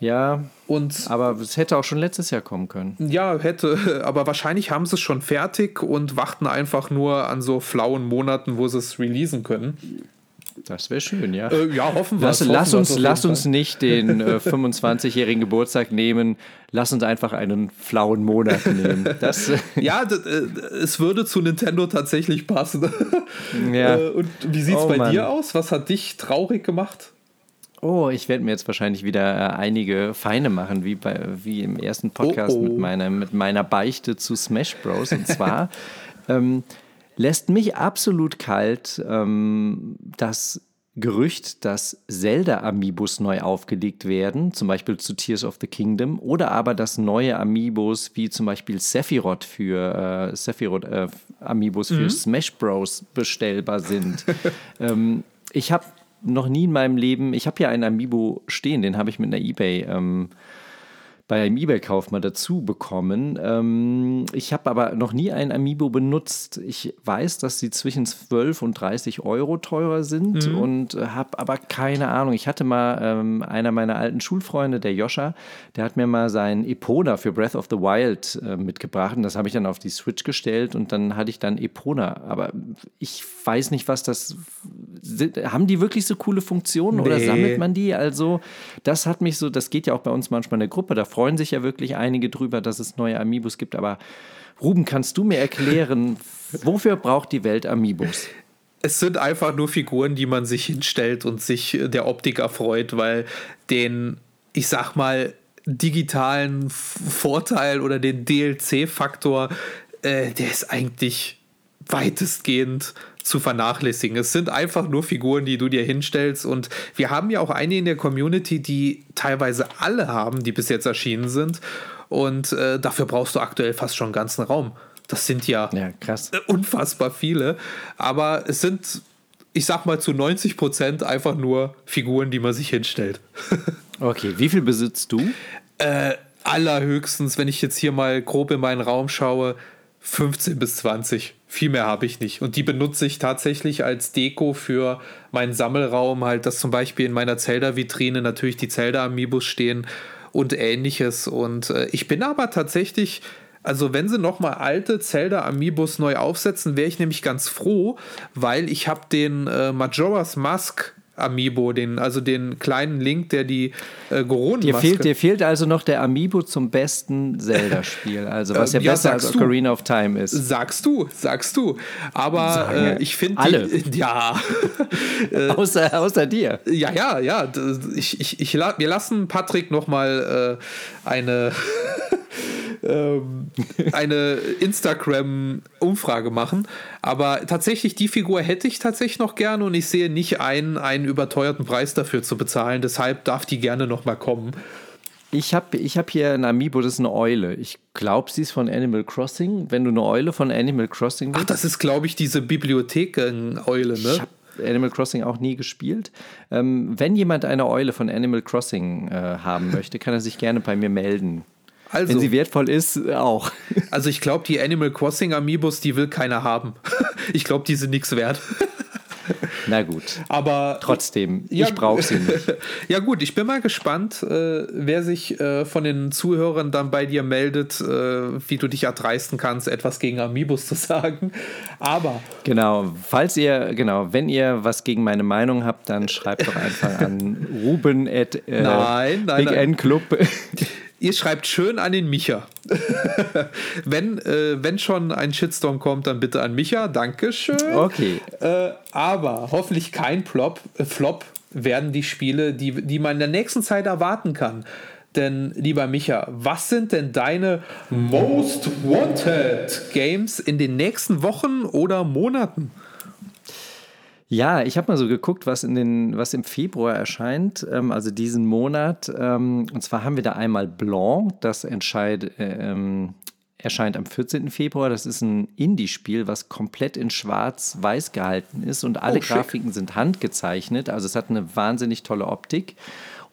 Ja, und aber es hätte auch schon letztes Jahr kommen können. Ja, hätte, aber wahrscheinlich haben sie es schon fertig und warten einfach nur an so flauen Monaten, wo sie es releasen können. Das wäre schön, ja. Äh, ja, hoffen wir. Lass, lass uns, lass uns nicht den äh, 25-jährigen Geburtstag nehmen. Lass uns einfach einen flauen Monat nehmen. Das, äh, ja, es würde zu Nintendo tatsächlich passen. ja. Äh, und wie sieht es oh, bei Mann. dir aus? Was hat dich traurig gemacht? Oh, ich werde mir jetzt wahrscheinlich wieder äh, einige Feine machen, wie, bei, wie im ersten Podcast oh, oh. Mit, meiner, mit meiner Beichte zu Smash Bros. Und zwar ähm, lässt mich absolut kalt ähm, das Gerücht, dass Zelda-Amiibos neu aufgelegt werden, zum Beispiel zu Tears of the Kingdom, oder aber dass neue Amiibos wie zum Beispiel Sephiroth für äh, Sephiroth äh, Amiibos mhm. für Smash Bros. bestellbar sind. ähm, ich habe noch nie in meinem Leben, ich habe ja einen Amiibo stehen, den habe ich mit einer eBay ähm, bei einem eBay-Kauf mal dazu bekommen. Ähm, ich habe aber noch nie ein Amiibo benutzt. Ich weiß, dass sie zwischen 12 und 30 Euro teurer sind mhm. und äh, habe aber keine Ahnung. Ich hatte mal ähm, einer meiner alten Schulfreunde, der Joscha, der hat mir mal sein Epona für Breath of the Wild äh, mitgebracht und das habe ich dann auf die Switch gestellt und dann hatte ich dann Epona. Aber ich weiß nicht, was das. Haben die wirklich so coole Funktionen nee. oder sammelt man die? Also, das hat mich so, das geht ja auch bei uns manchmal in der Gruppe, da freuen sich ja wirklich einige drüber, dass es neue Amiibos gibt. Aber Ruben, kannst du mir erklären, wofür braucht die Welt Amiibos? Es sind einfach nur Figuren, die man sich hinstellt und sich der Optik erfreut, weil den, ich sag mal, digitalen Vorteil oder den DLC-Faktor, äh, der ist eigentlich weitestgehend zu vernachlässigen. Es sind einfach nur Figuren, die du dir hinstellst. Und wir haben ja auch einige in der Community, die teilweise alle haben, die bis jetzt erschienen sind. Und äh, dafür brauchst du aktuell fast schon einen ganzen Raum. Das sind ja, ja krass. unfassbar viele. Aber es sind, ich sag mal, zu 90 Prozent einfach nur Figuren, die man sich hinstellt. okay, wie viel besitzt du? Äh, allerhöchstens, wenn ich jetzt hier mal grob in meinen Raum schaue, 15 bis 20. Viel mehr habe ich nicht. Und die benutze ich tatsächlich als Deko für meinen Sammelraum, halt, dass zum Beispiel in meiner Zelda-Vitrine natürlich die Zelda-Amiibos stehen und ähnliches. Und äh, ich bin aber tatsächlich, also wenn sie nochmal alte Zelda-Amiibos neu aufsetzen, wäre ich nämlich ganz froh, weil ich habe den äh, Majora's Mask Amiibo, den, also den kleinen Link, der die äh, Goronen dir fehlt, dir fehlt also noch der Amiibo zum besten Zelda-Spiel, also was ja, ja besser als Ocarina of Time ist. Sagst du, sagst du. Aber äh, ich finde alle. Die, ja. Äh, außer, außer dir. Ja, ja, ja. Ich, ich, ich, wir lassen Patrick noch mal äh, eine äh, ähm, eine Instagram-Umfrage machen. Aber tatsächlich, die Figur hätte ich tatsächlich noch gerne und ich sehe nicht ein, einen überteuerten Preis dafür zu bezahlen. Deshalb darf die gerne noch mal kommen. Ich habe ich hab hier ein Amiibo, das ist eine Eule. Ich glaube, sie ist von Animal Crossing. Wenn du eine Eule von Animal Crossing willst. Ach, das ist, glaube ich, diese Bibliothek-Eule, ne? Ich habe Animal Crossing auch nie gespielt. Ähm, wenn jemand eine Eule von Animal Crossing äh, haben möchte, kann er sich gerne bei mir melden. Also, Wenn sie wertvoll ist, äh, auch. Also ich glaube, die Animal Crossing Amiibos, die will keiner haben. ich glaube, die sind nichts wert. Na gut. Aber trotzdem, ja, ich brauche sie nicht. ja gut, ich bin mal gespannt, äh, wer sich äh, von den Zuhörern dann bei dir meldet, äh, wie du dich erdreisten kannst, etwas gegen Amiibos zu sagen. Aber genau, falls ihr genau, wenn ihr was gegen meine Meinung habt, dann schreibt doch einfach an Ruben at äh, nein, nein, Big N Club. Ihr schreibt schön an den Micha. wenn, äh, wenn schon ein Shitstorm kommt, dann bitte an Micha. Dankeschön. Okay. Äh, aber hoffentlich kein Plop, äh, Flop werden die Spiele, die, die man in der nächsten Zeit erwarten kann. Denn, lieber Micha, was sind denn deine Most Wanted Games in den nächsten Wochen oder Monaten? Ja, ich habe mal so geguckt, was, in den, was im Februar erscheint, ähm, also diesen Monat. Ähm, und zwar haben wir da einmal Blanc, das entscheid, äh, ähm, erscheint am 14. Februar. Das ist ein Indie-Spiel, was komplett in schwarz-weiß gehalten ist und alle oh, Grafiken sind handgezeichnet. Also es hat eine wahnsinnig tolle Optik.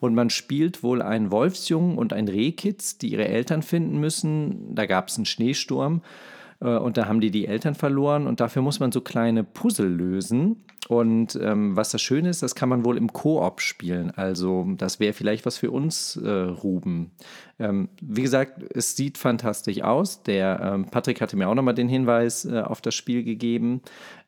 Und man spielt wohl einen Wolfsjungen und ein Rehkitz, die ihre Eltern finden müssen. Da gab es einen Schneesturm. Äh, und da haben die die Eltern verloren und dafür muss man so kleine Puzzle lösen. Und ähm, was das Schöne ist, das kann man wohl im Koop spielen. Also das wäre vielleicht was für uns, äh, Ruben. Ähm, wie gesagt, es sieht fantastisch aus. Der ähm, Patrick hatte mir auch nochmal den Hinweis äh, auf das Spiel gegeben.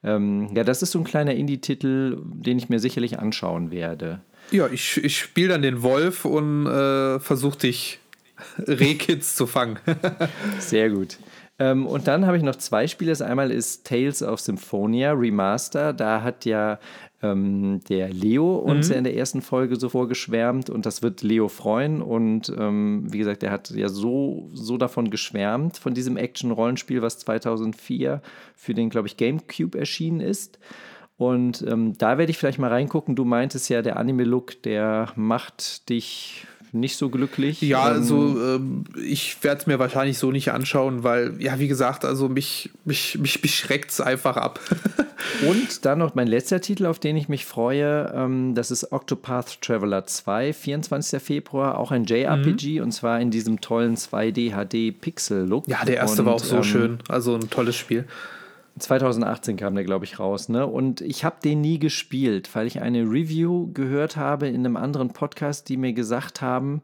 Ähm, ja, das ist so ein kleiner Indie-Titel, den ich mir sicherlich anschauen werde. Ja, ich, ich spiele dann den Wolf und äh, versuche dich Rehkids zu fangen. Sehr gut. Ähm, und dann habe ich noch zwei Spiele. Das einmal ist Tales of Symphonia Remaster. Da hat ja ähm, der Leo uns mhm. ja in der ersten Folge so vorgeschwärmt und das wird Leo freuen. Und ähm, wie gesagt, er hat ja so, so davon geschwärmt, von diesem Action-Rollenspiel, was 2004 für den, glaube ich, GameCube erschienen ist. Und ähm, da werde ich vielleicht mal reingucken. Du meintest ja, der Anime-Look, der macht dich nicht so glücklich. Ja, ähm, also ähm, ich werde es mir wahrscheinlich so nicht anschauen, weil, ja, wie gesagt, also mich, mich, mich beschreckt es einfach ab. Und dann noch mein letzter Titel, auf den ich mich freue, ähm, das ist Octopath Traveler 2, 24. Februar, auch ein JRPG mhm. und zwar in diesem tollen 2D HD Pixel Look. Ja, der erste und, war auch so ähm, schön, also ein tolles Spiel. 2018 kam der, glaube ich, raus. Ne? Und ich habe den nie gespielt, weil ich eine Review gehört habe in einem anderen Podcast, die mir gesagt haben,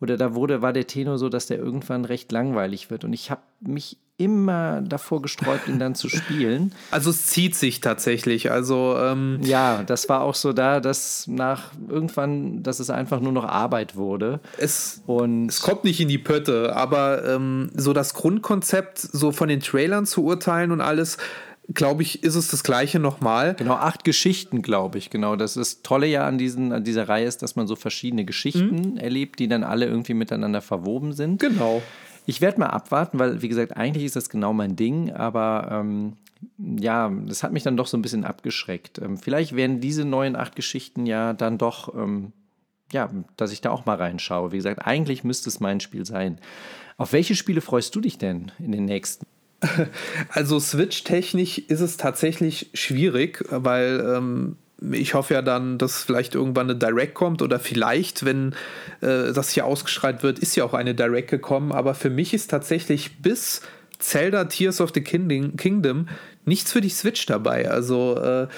oder da wurde, war der Tenor so, dass der irgendwann recht langweilig wird. Und ich habe mich immer davor gesträubt, ihn dann zu spielen. Also es zieht sich tatsächlich. Also ähm ja, das war auch so da, dass nach irgendwann, dass es einfach nur noch Arbeit wurde. Es, und es kommt nicht in die Pötte, aber ähm, so das Grundkonzept, so von den Trailern zu urteilen und alles, glaube ich, ist es das gleiche nochmal. Genau, acht Geschichten, glaube ich. Genau, das ist Tolle ja an, diesen, an dieser Reihe ist, dass man so verschiedene Geschichten mhm. erlebt, die dann alle irgendwie miteinander verwoben sind. Genau. Ich werde mal abwarten, weil, wie gesagt, eigentlich ist das genau mein Ding, aber ähm, ja, das hat mich dann doch so ein bisschen abgeschreckt. Ähm, vielleicht werden diese neuen acht Geschichten ja dann doch, ähm, ja, dass ich da auch mal reinschaue. Wie gesagt, eigentlich müsste es mein Spiel sein. Auf welche Spiele freust du dich denn in den nächsten? Also Switch-technisch ist es tatsächlich schwierig, weil ähm, ich hoffe ja dann, dass vielleicht irgendwann eine Direct kommt oder vielleicht, wenn äh, das hier ausgeschreit wird, ist ja auch eine Direct gekommen. Aber für mich ist tatsächlich bis Zelda Tears of the Kingdom nichts für die Switch dabei. Also äh,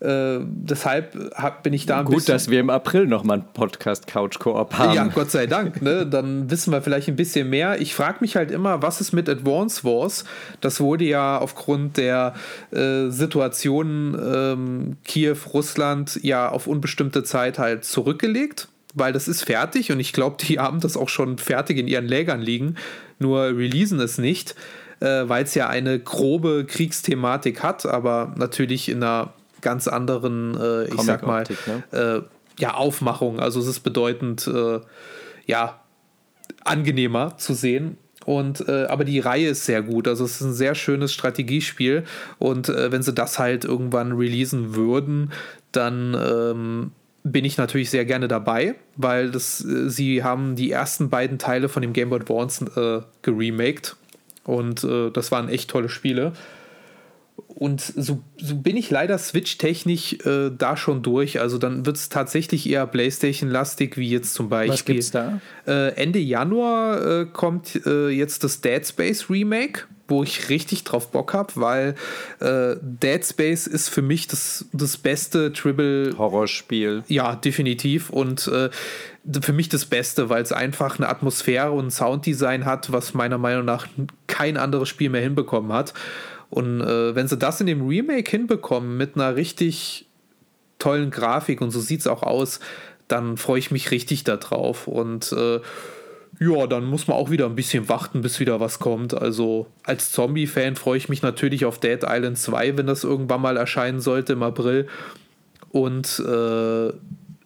äh, deshalb hab, bin ich da ein Gut, bisschen. dass wir im April nochmal einen Podcast Couch Koop haben. Ja, Gott sei Dank. Ne? Dann wissen wir vielleicht ein bisschen mehr. Ich frage mich halt immer, was ist mit Advance Wars? Das wurde ja aufgrund der äh, Situation ähm, Kiew, Russland ja auf unbestimmte Zeit halt zurückgelegt. Weil das ist fertig und ich glaube, die haben das auch schon fertig in ihren Lägern liegen, nur releasen es nicht, äh, weil es ja eine grobe Kriegsthematik hat, aber natürlich in einer ganz anderen, äh, ich sag mal, ne? äh, ja, Aufmachung. Also es ist bedeutend, äh, ja, angenehmer zu sehen. Und äh, aber die Reihe ist sehr gut. Also es ist ein sehr schönes Strategiespiel. Und äh, wenn sie das halt irgendwann releasen würden, dann ähm, bin ich natürlich sehr gerne dabei, weil das, äh, sie haben die ersten beiden Teile von dem Game Boy Advance äh, geremaked. Und äh, das waren echt tolle Spiele. Und so, so bin ich leider Switch-technisch äh, da schon durch. Also dann wird es tatsächlich eher PlayStation-lastig, wie jetzt zum Beispiel. Was gibt's da? Äh, Ende Januar äh, kommt äh, jetzt das Dead Space Remake, wo ich richtig drauf Bock habe, weil äh, Dead Space ist für mich das, das beste Tribble. Horrorspiel. Ja, definitiv. Und äh, für mich das Beste, weil es einfach eine Atmosphäre und ein Sounddesign hat, was meiner Meinung nach kein anderes Spiel mehr hinbekommen hat. Und äh, wenn sie das in dem Remake hinbekommen mit einer richtig tollen Grafik und so sieht es auch aus, dann freue ich mich richtig darauf. Und äh, ja, dann muss man auch wieder ein bisschen warten, bis wieder was kommt. Also als Zombie-Fan freue ich mich natürlich auf Dead Island 2, wenn das irgendwann mal erscheinen sollte im April. Und äh,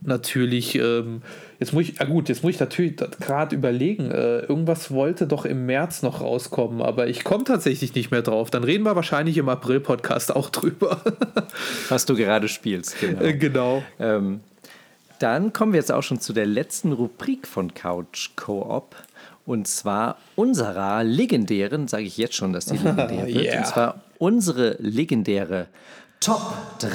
natürlich ähm, Jetzt muss ich, ah gut, jetzt muss ich natürlich gerade überlegen. Äh, irgendwas wollte doch im März noch rauskommen, aber ich komme tatsächlich nicht mehr drauf. Dann reden wir wahrscheinlich im April-Podcast auch drüber. Was du gerade spielst, genau. Äh, genau. Ähm, dann kommen wir jetzt auch schon zu der letzten Rubrik von Couch Co-op. Und zwar unserer legendären, sage ich jetzt schon, dass die legendär wird. yeah. Und zwar unsere legendäre Top 3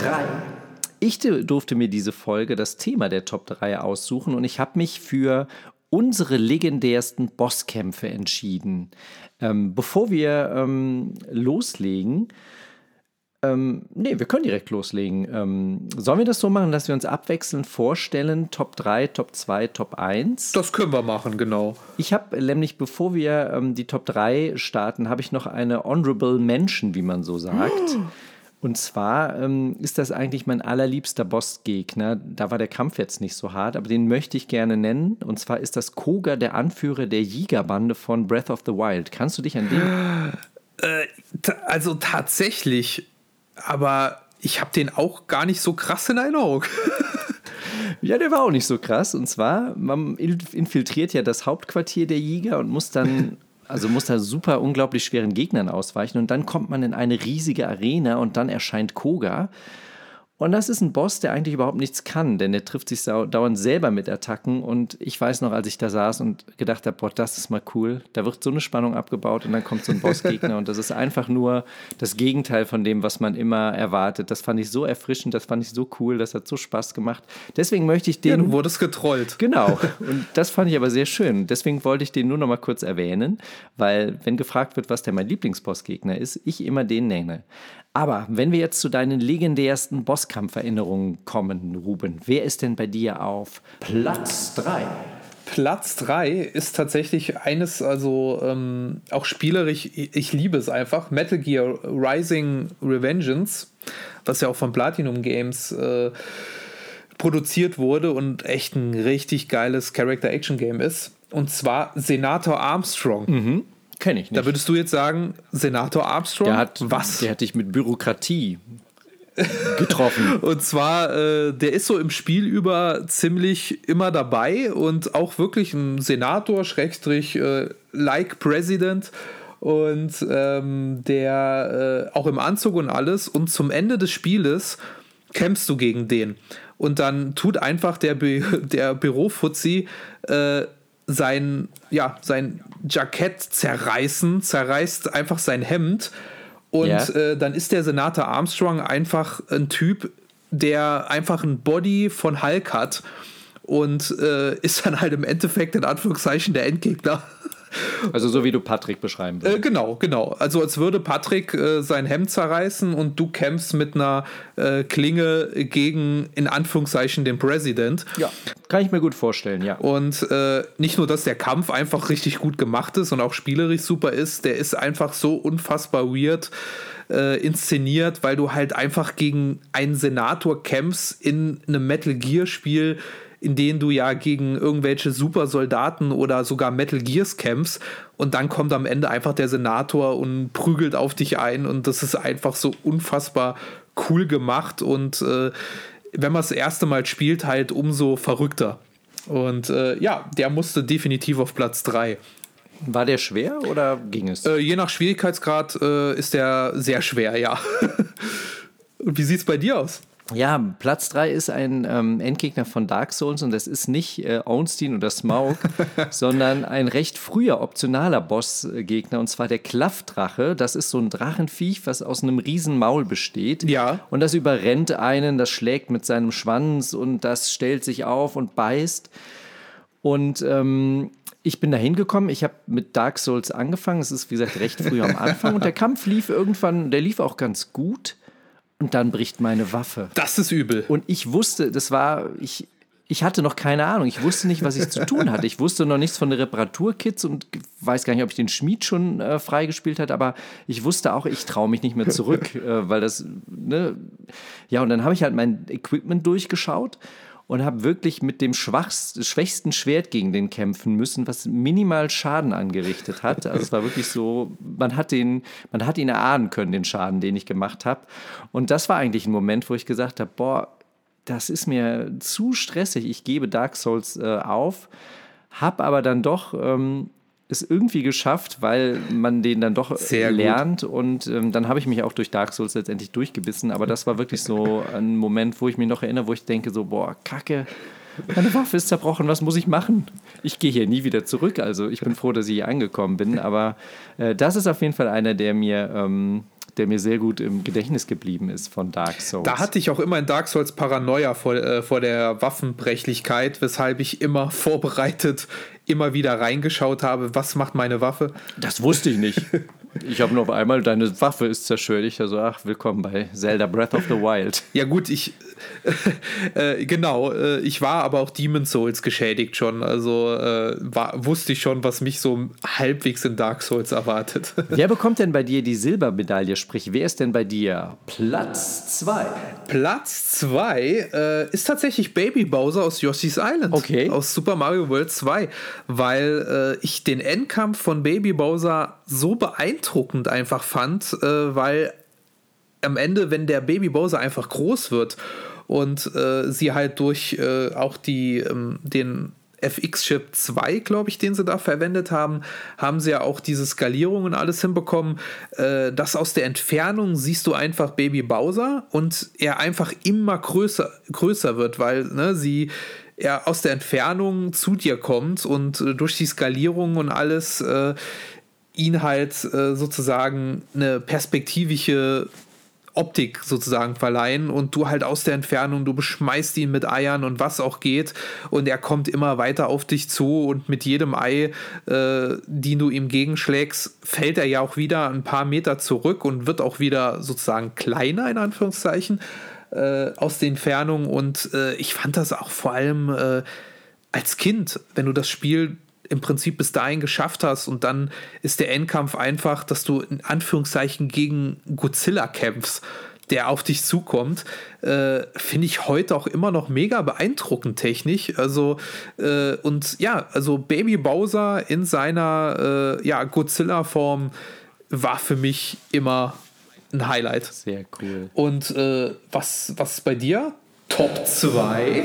ich durfte mir diese Folge das Thema der Top 3 aussuchen und ich habe mich für unsere legendärsten Bosskämpfe entschieden. Ähm, bevor wir ähm, loslegen, ähm, nee, wir können direkt loslegen. Ähm, sollen wir das so machen, dass wir uns abwechselnd vorstellen? Top 3, Top 2, Top 1? Das können wir machen, genau. Ich habe nämlich, bevor wir ähm, die Top 3 starten, habe ich noch eine Honorable Mention, wie man so sagt. Und zwar ähm, ist das eigentlich mein allerliebster Bossgegner. Da war der Kampf jetzt nicht so hart, aber den möchte ich gerne nennen. Und zwar ist das Koga, der Anführer der Jägerbande von Breath of the Wild. Kannst du dich an den? Äh, also tatsächlich, aber ich habe den auch gar nicht so krass in Erinnerung. Ja, der war auch nicht so krass. Und zwar, man infiltriert ja das Hauptquartier der Jäger und muss dann also muss da super unglaublich schweren Gegnern ausweichen und dann kommt man in eine riesige Arena und dann erscheint Koga und das ist ein Boss, der eigentlich überhaupt nichts kann, denn der trifft sich dauernd selber mit Attacken. Und ich weiß noch, als ich da saß und gedacht habe, boah, das ist mal cool. Da wird so eine Spannung abgebaut und dann kommt so ein Bossgegner. und das ist einfach nur das Gegenteil von dem, was man immer erwartet. Das fand ich so erfrischend, das fand ich so cool, das hat so Spaß gemacht. Deswegen möchte ich den. Ja, du wurdest getrollt. Genau. Und das fand ich aber sehr schön. Deswegen wollte ich den nur noch mal kurz erwähnen, weil, wenn gefragt wird, was der mein Lieblingsbossgegner ist, ich immer den nenne. Aber wenn wir jetzt zu deinen legendärsten Bosskampferinnerungen kommen, Ruben, wer ist denn bei dir auf Platz 3? Platz 3 ist tatsächlich eines, also ähm, auch spielerisch, ich, ich, liebe es einfach, Metal Gear Rising Revengeance, was ja auch von Platinum Games äh, produziert wurde und echt ein richtig geiles Character-Action-Game ist. Und zwar Senator Armstrong. Mhm. Kenne ich nicht. Da würdest du jetzt sagen, Senator Armstrong? Der hat, was? Der hat dich mit Bürokratie getroffen. und zwar, äh, der ist so im Spiel über ziemlich immer dabei und auch wirklich ein Senator, Schrägstrich, äh, like President und ähm, der äh, auch im Anzug und alles. Und zum Ende des Spieles kämpfst du gegen den. Und dann tut einfach der, Bü der Bürofuzzi äh, sein, ja, sein Jackett zerreißen, zerreißt einfach sein Hemd. Und yeah. äh, dann ist der Senator Armstrong einfach ein Typ, der einfach ein Body von Hulk hat und äh, ist dann halt im Endeffekt in Anführungszeichen der Endgegner. Also so wie du Patrick beschreiben würdest. Äh, genau, genau. Also als würde Patrick äh, sein Hemd zerreißen und du kämpfst mit einer äh, Klinge gegen, in Anführungszeichen, den Präsident. Ja, kann ich mir gut vorstellen, ja. Und äh, nicht nur, dass der Kampf einfach richtig gut gemacht ist und auch spielerisch super ist, der ist einfach so unfassbar weird äh, inszeniert, weil du halt einfach gegen einen Senator kämpfst in einem Metal Gear Spiel, in denen du ja gegen irgendwelche Supersoldaten oder sogar Metal Gears kämpfst und dann kommt am Ende einfach der Senator und prügelt auf dich ein und das ist einfach so unfassbar cool gemacht und äh, wenn man das erste Mal spielt, halt umso verrückter. Und äh, ja, der musste definitiv auf Platz 3. War der schwer oder ging es? Äh, je nach Schwierigkeitsgrad äh, ist der sehr schwer, ja. Und wie sieht es bei dir aus? Ja, Platz 3 ist ein ähm, Endgegner von Dark Souls und das ist nicht äh, Ornstein oder Smaug, sondern ein recht früher optionaler Bossgegner und zwar der Klaffdrache. Das ist so ein Drachenviech, was aus einem riesen Maul besteht. Ja. Und das überrennt einen, das schlägt mit seinem Schwanz und das stellt sich auf und beißt. Und ähm, ich bin da hingekommen, ich habe mit Dark Souls angefangen, es ist wie gesagt recht früh am Anfang und der Kampf lief irgendwann, der lief auch ganz gut. Und dann bricht meine Waffe. Das ist übel. Und ich wusste, das war, ich, ich hatte noch keine Ahnung. Ich wusste nicht, was ich zu tun hatte. Ich wusste noch nichts von den Reparaturkits und weiß gar nicht, ob ich den Schmied schon äh, freigespielt hatte, aber ich wusste auch, ich traue mich nicht mehr zurück, äh, weil das, ne? Ja, und dann habe ich halt mein Equipment durchgeschaut und habe wirklich mit dem schwächsten Schwert gegen den kämpfen müssen, was minimal Schaden angerichtet hat. Also es war wirklich so, man hat, den, man hat ihn erahnen können, den Schaden, den ich gemacht habe. Und das war eigentlich ein Moment, wo ich gesagt habe, boah, das ist mir zu stressig, ich gebe Dark Souls äh, auf, habe aber dann doch ähm, es irgendwie geschafft, weil man den dann doch Sehr lernt. Und ähm, dann habe ich mich auch durch Dark Souls letztendlich durchgebissen. Aber das war wirklich so ein Moment, wo ich mich noch erinnere, wo ich denke so, boah, Kacke, meine Waffe ist zerbrochen, was muss ich machen? Ich gehe hier nie wieder zurück. Also ich bin froh, dass ich hier angekommen bin. Aber äh, das ist auf jeden Fall einer, der mir... Ähm, der mir sehr gut im Gedächtnis geblieben ist von Dark Souls. Da hatte ich auch immer in Dark Souls Paranoia vor, äh, vor der Waffenbrechlichkeit, weshalb ich immer vorbereitet immer wieder reingeschaut habe, was macht meine Waffe. Das wusste ich nicht. Ich habe nur auf einmal, deine Waffe ist zerstört. Ich also, ach, willkommen bei Zelda Breath of the Wild. Ja, gut, ich, äh, genau, äh, ich war aber auch Demon Souls geschädigt schon. Also äh, war, wusste ich schon, was mich so halbwegs in Dark Souls erwartet. Wer bekommt denn bei dir die Silbermedaille? Sprich, wer ist denn bei dir Platz 2? Platz 2 äh, ist tatsächlich Baby Bowser aus Yoshi's Island. Okay. Aus Super Mario World 2, weil äh, ich den Endkampf von Baby Bowser so beeindruckend einfach fand, äh, weil am Ende, wenn der Baby Bowser einfach groß wird und äh, sie halt durch äh, auch die, ähm, den FX-Chip 2, glaube ich, den sie da verwendet haben, haben sie ja auch diese Skalierung und alles hinbekommen, äh, dass aus der Entfernung siehst du einfach Baby Bowser und er einfach immer größer, größer wird, weil ne, sie er aus der Entfernung zu dir kommt und äh, durch die Skalierung und alles äh, ihn halt äh, sozusagen eine perspektivische Optik sozusagen verleihen und du halt aus der Entfernung, du beschmeißt ihn mit Eiern und was auch geht und er kommt immer weiter auf dich zu und mit jedem Ei, äh, die du ihm gegenschlägst, fällt er ja auch wieder ein paar Meter zurück und wird auch wieder sozusagen kleiner in Anführungszeichen äh, aus der Entfernung und äh, ich fand das auch vor allem äh, als Kind, wenn du das Spiel im Prinzip bis dahin geschafft hast und dann ist der Endkampf einfach, dass du in Anführungszeichen gegen Godzilla kämpfst, der auf dich zukommt, äh, finde ich heute auch immer noch mega beeindruckend technisch. Also äh, und ja, also Baby Bowser in seiner äh, ja, Godzilla-Form war für mich immer ein Highlight. Sehr cool. Und äh, was, was ist bei dir? Top 2?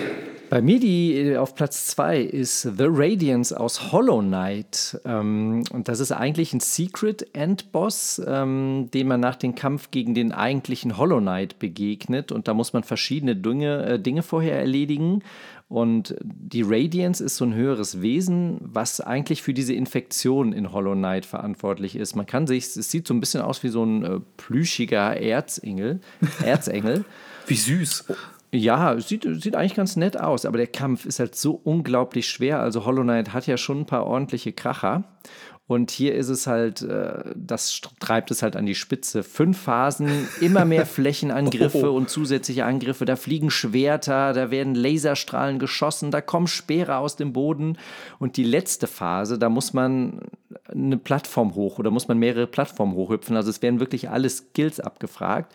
Bei mir die äh, auf Platz 2 ist The Radiance aus Hollow Knight. Ähm, und das ist eigentlich ein Secret Endboss, ähm, dem man nach dem Kampf gegen den eigentlichen Hollow Knight begegnet. Und da muss man verschiedene Dinge, äh, Dinge vorher erledigen. Und die Radiance ist so ein höheres Wesen, was eigentlich für diese Infektion in Hollow Knight verantwortlich ist. Man kann sich, es sieht so ein bisschen aus wie so ein äh, plüschiger Erzengel. Erzengel. Wie süß. Ja, sieht, sieht eigentlich ganz nett aus, aber der Kampf ist halt so unglaublich schwer. Also Hollow Knight hat ja schon ein paar ordentliche Kracher. Und hier ist es halt, äh, das treibt es halt an die Spitze. Fünf Phasen, immer mehr Flächenangriffe Oh. und zusätzliche Angriffe. Da fliegen Schwerter, da werden Laserstrahlen geschossen, da kommen Speere aus dem Boden. Und die letzte Phase, da muss man eine Plattform hoch oder muss man mehrere Plattformen hochhüpfen. Also es werden wirklich alle Skills abgefragt.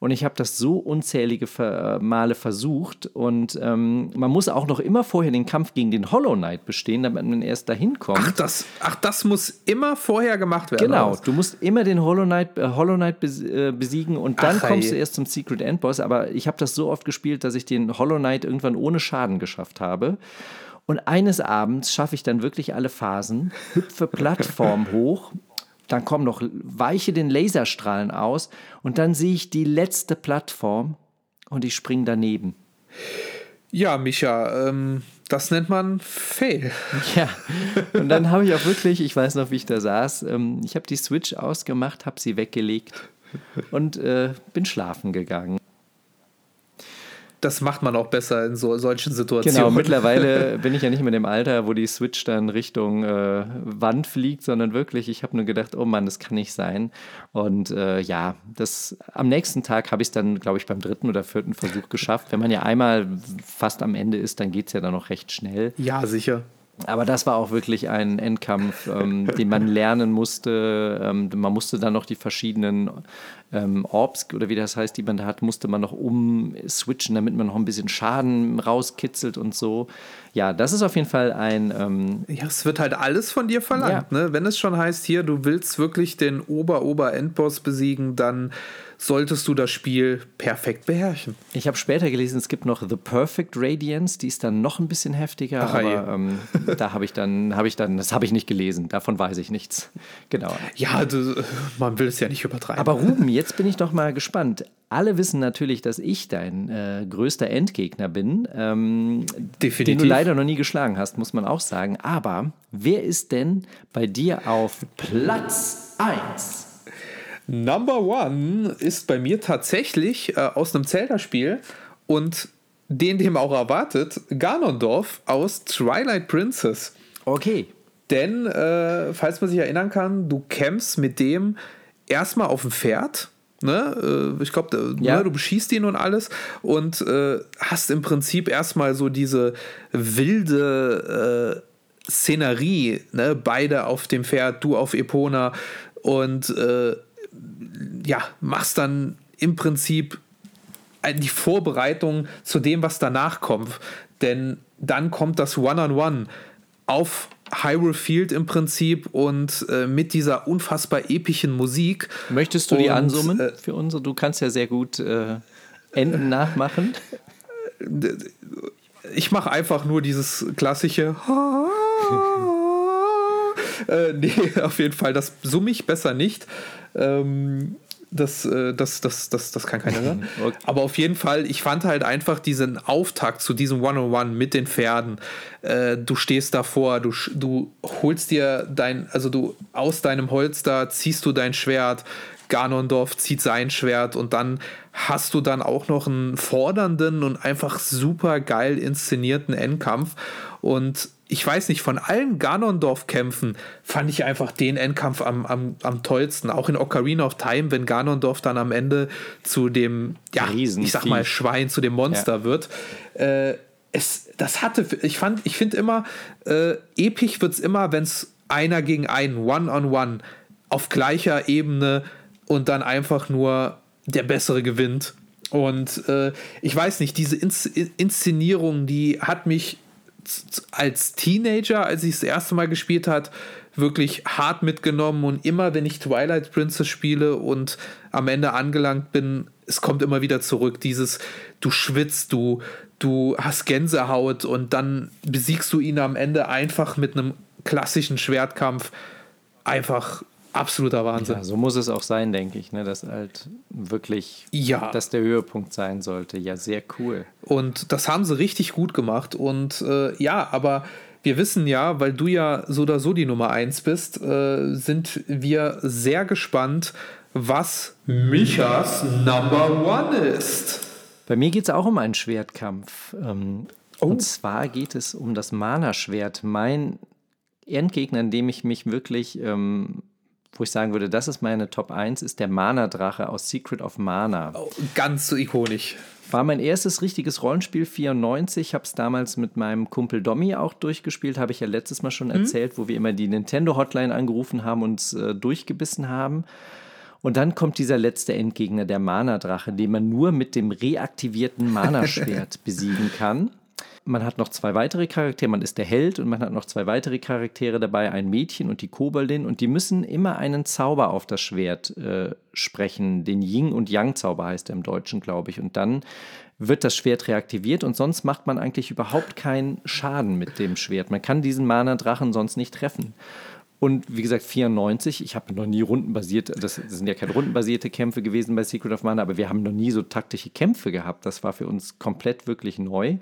Und ich habe das so unzählige Ver Male versucht. Und ähm, man muss auch noch immer vorher den Kampf gegen den Hollow Knight bestehen, damit man erst dahin kommt. Ach das, ach, das muss immer vorher gemacht werden. Genau, du musst immer den Hollow Knight, äh, Hollow Knight äh, besiegen und dann Ach, kommst ey. du erst zum Secret Endboss. Aber ich habe das so oft gespielt, dass ich den Hollow Knight irgendwann ohne Schaden geschafft habe. Und eines Abends schaffe ich dann wirklich alle Phasen, hüpfe Plattform hoch, dann kommen noch weiche den Laserstrahlen aus und dann sehe ich die letzte Plattform und ich springe daneben. Ja, Micha, ähm, das nennt man Fail. Ja, und dann habe ich auch wirklich, ich weiß noch, wie ich da saß, ähm, ich habe die Switch ausgemacht, habe sie weggelegt und äh, bin schlafen gegangen das macht man auch besser in so, solchen Situationen. Genau, mittlerweile bin ich ja nicht mehr in dem Alter, wo die Switch dann Richtung äh, Wand fliegt, sondern wirklich, ich habe nur gedacht, oh Mann, das kann nicht sein. Und äh, ja, das am nächsten Tag habe ich es dann, glaube ich, beim dritten oder vierten Versuch geschafft. Wenn man ja einmal fast am Ende ist, dann geht es ja dann noch recht schnell. Ja, sicher. Aber das war auch wirklich ein Endkampf, ähm, den man lernen musste. Ähm, man musste dann noch die verschiedenen ähm, Orbs oder wie das heißt, die man da hat, musste man noch umswitchen, damit man noch ein bisschen Schaden rauskitzelt und so. Ja, das ist auf jeden Fall ein. Ähm, ja, es wird halt alles von dir verlangt. Ja. Ne? Wenn es schon heißt, hier, du willst wirklich den Ober-Ober-Endboss besiegen, dann solltest du das Spiel perfekt beherrschen. Ich habe später gelesen, es gibt noch The Perfect Radiance, die ist dann noch ein bisschen heftiger, Ach, aber ähm, da habe ich dann, habe ich dann, das habe ich nicht gelesen, davon weiß ich nichts. Genau. Ja, du, man will es ja nicht übertreiben. Aber Ruben, jetzt bin ich doch mal gespannt. Alle wissen natürlich, dass ich dein äh, größter Endgegner bin, ähm, Definitiv. den du leider noch nie geschlagen hast, muss man auch sagen. Aber wer ist denn bei dir auf Platz 1? Number One ist bei mir tatsächlich äh, aus einem Zelda-Spiel und den, dem auch erwartet, Ganondorf aus Twilight Princess. Okay. Denn, äh, falls man sich erinnern kann, du kämpfst mit dem erstmal auf dem Pferd. Ne? Äh, ich glaube, äh, ja. ne, du beschießt ihn und alles und äh, hast im Prinzip erstmal so diese wilde äh, Szenerie, ne? beide auf dem Pferd, du auf Epona und äh, ja, machst dann im Prinzip die Vorbereitung zu dem, was danach kommt. Denn dann kommt das One-on-One -on -One auf Hyrule Field im Prinzip und äh, mit dieser unfassbar epischen Musik. Möchtest du und, die ansummen äh, für unsere? Du kannst ja sehr gut äh, Enden nachmachen. Ich mache einfach nur dieses klassische. äh, nee, auf jeden Fall, das summe ich besser nicht. Ähm, das, äh, das, das, das, das kann keiner hören. Okay. Aber auf jeden Fall, ich fand halt einfach diesen Auftakt zu diesem One-on-One mit den Pferden. Äh, du stehst davor, du, du holst dir dein, also du aus deinem Holster ziehst du dein Schwert, Ganondorf zieht sein Schwert und dann hast du dann auch noch einen fordernden und einfach super geil inszenierten Endkampf. Und ich weiß nicht, von allen Ganondorf-Kämpfen fand ich einfach den Endkampf am, am, am tollsten. Auch in Ocarina of Time, wenn Ganondorf dann am Ende zu dem, ja, Riesen ich sag mal, Schwein, zu dem Monster ja. wird. Äh, es, das hatte, ich fand, ich finde immer, äh, episch wird es immer, wenn es einer gegen einen, one-on-one, -on -one, auf gleicher Ebene und dann einfach nur der Bessere gewinnt. Und äh, ich weiß nicht, diese Inszenierung, die hat mich als Teenager, als ich das erste Mal gespielt hat, wirklich hart mitgenommen und immer, wenn ich Twilight Princess spiele und am Ende angelangt bin, es kommt immer wieder zurück. Dieses, du schwitzt, du, du hast Gänsehaut und dann besiegst du ihn am Ende einfach mit einem klassischen Schwertkampf. Einfach absoluter Wahnsinn. Ja, so muss es auch sein, denke ich, ne? dass halt wirklich ja. das der Höhepunkt sein sollte. Ja, sehr cool. Und das haben sie richtig gut gemacht. Und äh, ja, aber wir wissen ja, weil du ja so oder so die Nummer 1 bist, äh, sind wir sehr gespannt, was Michas Number One ist. Bei mir geht es auch um einen Schwertkampf. Ähm, oh. Und zwar geht es um das Mana-Schwert. Mein Endgegner, in dem ich mich wirklich ähm, wo ich sagen würde, das ist meine Top 1, ist der Mana-Drache aus Secret of Mana. Oh, ganz so ikonisch. War mein erstes richtiges Rollenspiel 94. Habe es damals mit meinem Kumpel Domi auch durchgespielt. Habe ich ja letztes Mal schon mhm. erzählt, wo wir immer die Nintendo-Hotline angerufen haben und uns äh, durchgebissen haben. Und dann kommt dieser letzte Endgegner, der Mana-Drache, den man nur mit dem reaktivierten Mana-Schwert besiegen kann. Man hat noch zwei weitere Charaktere, man ist der Held und man hat noch zwei weitere Charaktere dabei, ein Mädchen und die Koboldin und die müssen immer einen Zauber auf das Schwert äh, sprechen. Den Ying- und Yang-Zauber heißt er im Deutschen, glaube ich. Und dann wird das Schwert reaktiviert und sonst macht man eigentlich überhaupt keinen Schaden mit dem Schwert. Man kann diesen Mana-Drachen sonst nicht treffen. Und wie gesagt, 94, ich habe noch nie rundenbasiert, das sind ja keine rundenbasierte Kämpfe gewesen bei Secret of Mana, aber wir haben noch nie so taktische Kämpfe gehabt. Das war für uns komplett wirklich neu.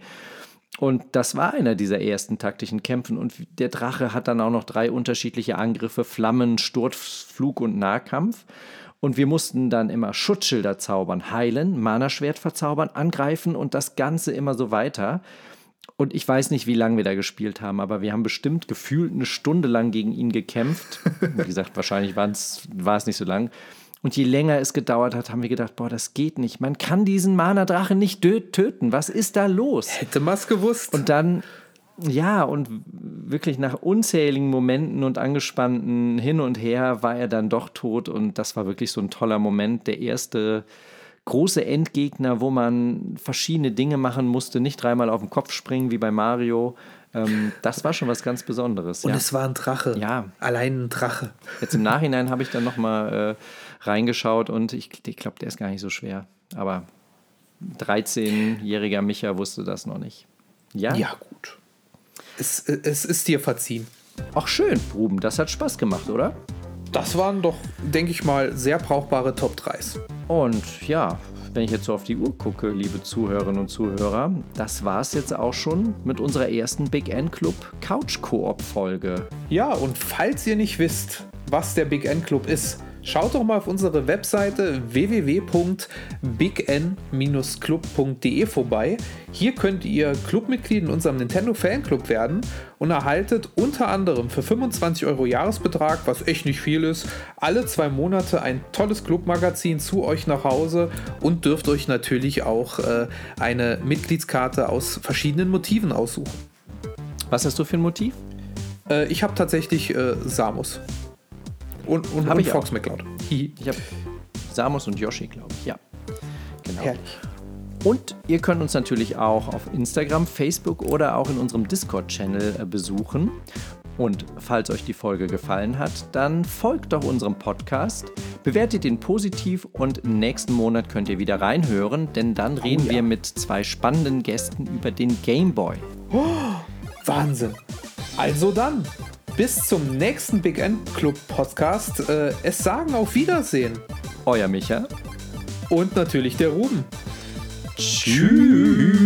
Und das war einer dieser ersten taktischen Kämpfe. Und der Drache hat dann auch noch drei unterschiedliche Angriffe: Flammen, Sturz, Flug und Nahkampf. Und wir mussten dann immer Schutzschilder zaubern, heilen, Mana-Schwert verzaubern, angreifen und das Ganze immer so weiter. Und ich weiß nicht, wie lange wir da gespielt haben, aber wir haben bestimmt gefühlt eine Stunde lang gegen ihn gekämpft. Wie gesagt, wahrscheinlich war es nicht so lang. Und je länger es gedauert hat, haben wir gedacht, boah, das geht nicht. Man kann diesen Mana-Drachen nicht töten. Was ist da los? Hätte man es gewusst. Und dann, ja, und wirklich nach unzähligen Momenten und angespannten Hin und Her war er dann doch tot. Und das war wirklich so ein toller Moment. Der erste große Endgegner, wo man verschiedene Dinge machen musste, nicht dreimal auf den Kopf springen wie bei Mario. Ähm, das war schon was ganz Besonderes. Und ja. es war ein Drache. Ja. Allein ein Drache. Jetzt im Nachhinein habe ich dann nochmal äh, reingeschaut und ich, ich glaube, der ist gar nicht so schwer. Aber 13-jähriger Micha wusste das noch nicht. Ja? Ja, gut. Es, es ist dir verziehen. Ach schön, Ruben, das hat Spaß gemacht, oder? Das waren doch, denke ich mal, sehr brauchbare Top 3s. Und ja, wenn ich jetzt so auf die Uhr gucke, liebe Zuhörerinnen und Zuhörer, das war es jetzt auch schon mit unserer ersten Big N Club Couch Koop Folge. Ja, und falls ihr nicht wisst, was der Big N Club ist, Schaut doch mal auf unsere Webseite www.bign-club.de vorbei. Hier könnt ihr Clubmitglied in unserem Nintendo Fanclub werden und erhaltet unter anderem für 25 Euro Jahresbetrag, was echt nicht viel ist, alle zwei Monate ein tolles Clubmagazin zu euch nach Hause und dürft euch natürlich auch äh, eine Mitgliedskarte aus verschiedenen Motiven aussuchen. Was hast du für ein Motiv? Äh, ich habe tatsächlich äh, Samus. Und, und, Hab und ich Fox auch. McCloud. Ich habe Samus und Yoshi, glaube ich. Ja. Genau. Herrlich. Und ihr könnt uns natürlich auch auf Instagram, Facebook oder auch in unserem Discord-Channel äh, besuchen. Und falls euch die Folge gefallen hat, dann folgt doch unserem Podcast, bewertet ihn positiv und im nächsten Monat könnt ihr wieder reinhören, denn dann reden ja. wir mit zwei spannenden Gästen über den Game Boy. Wahnsinn. Also dann, bis zum nächsten Big End Club Podcast. Äh, es sagen auf Wiedersehen. Euer Micha. Und natürlich der Ruben. Tschüss.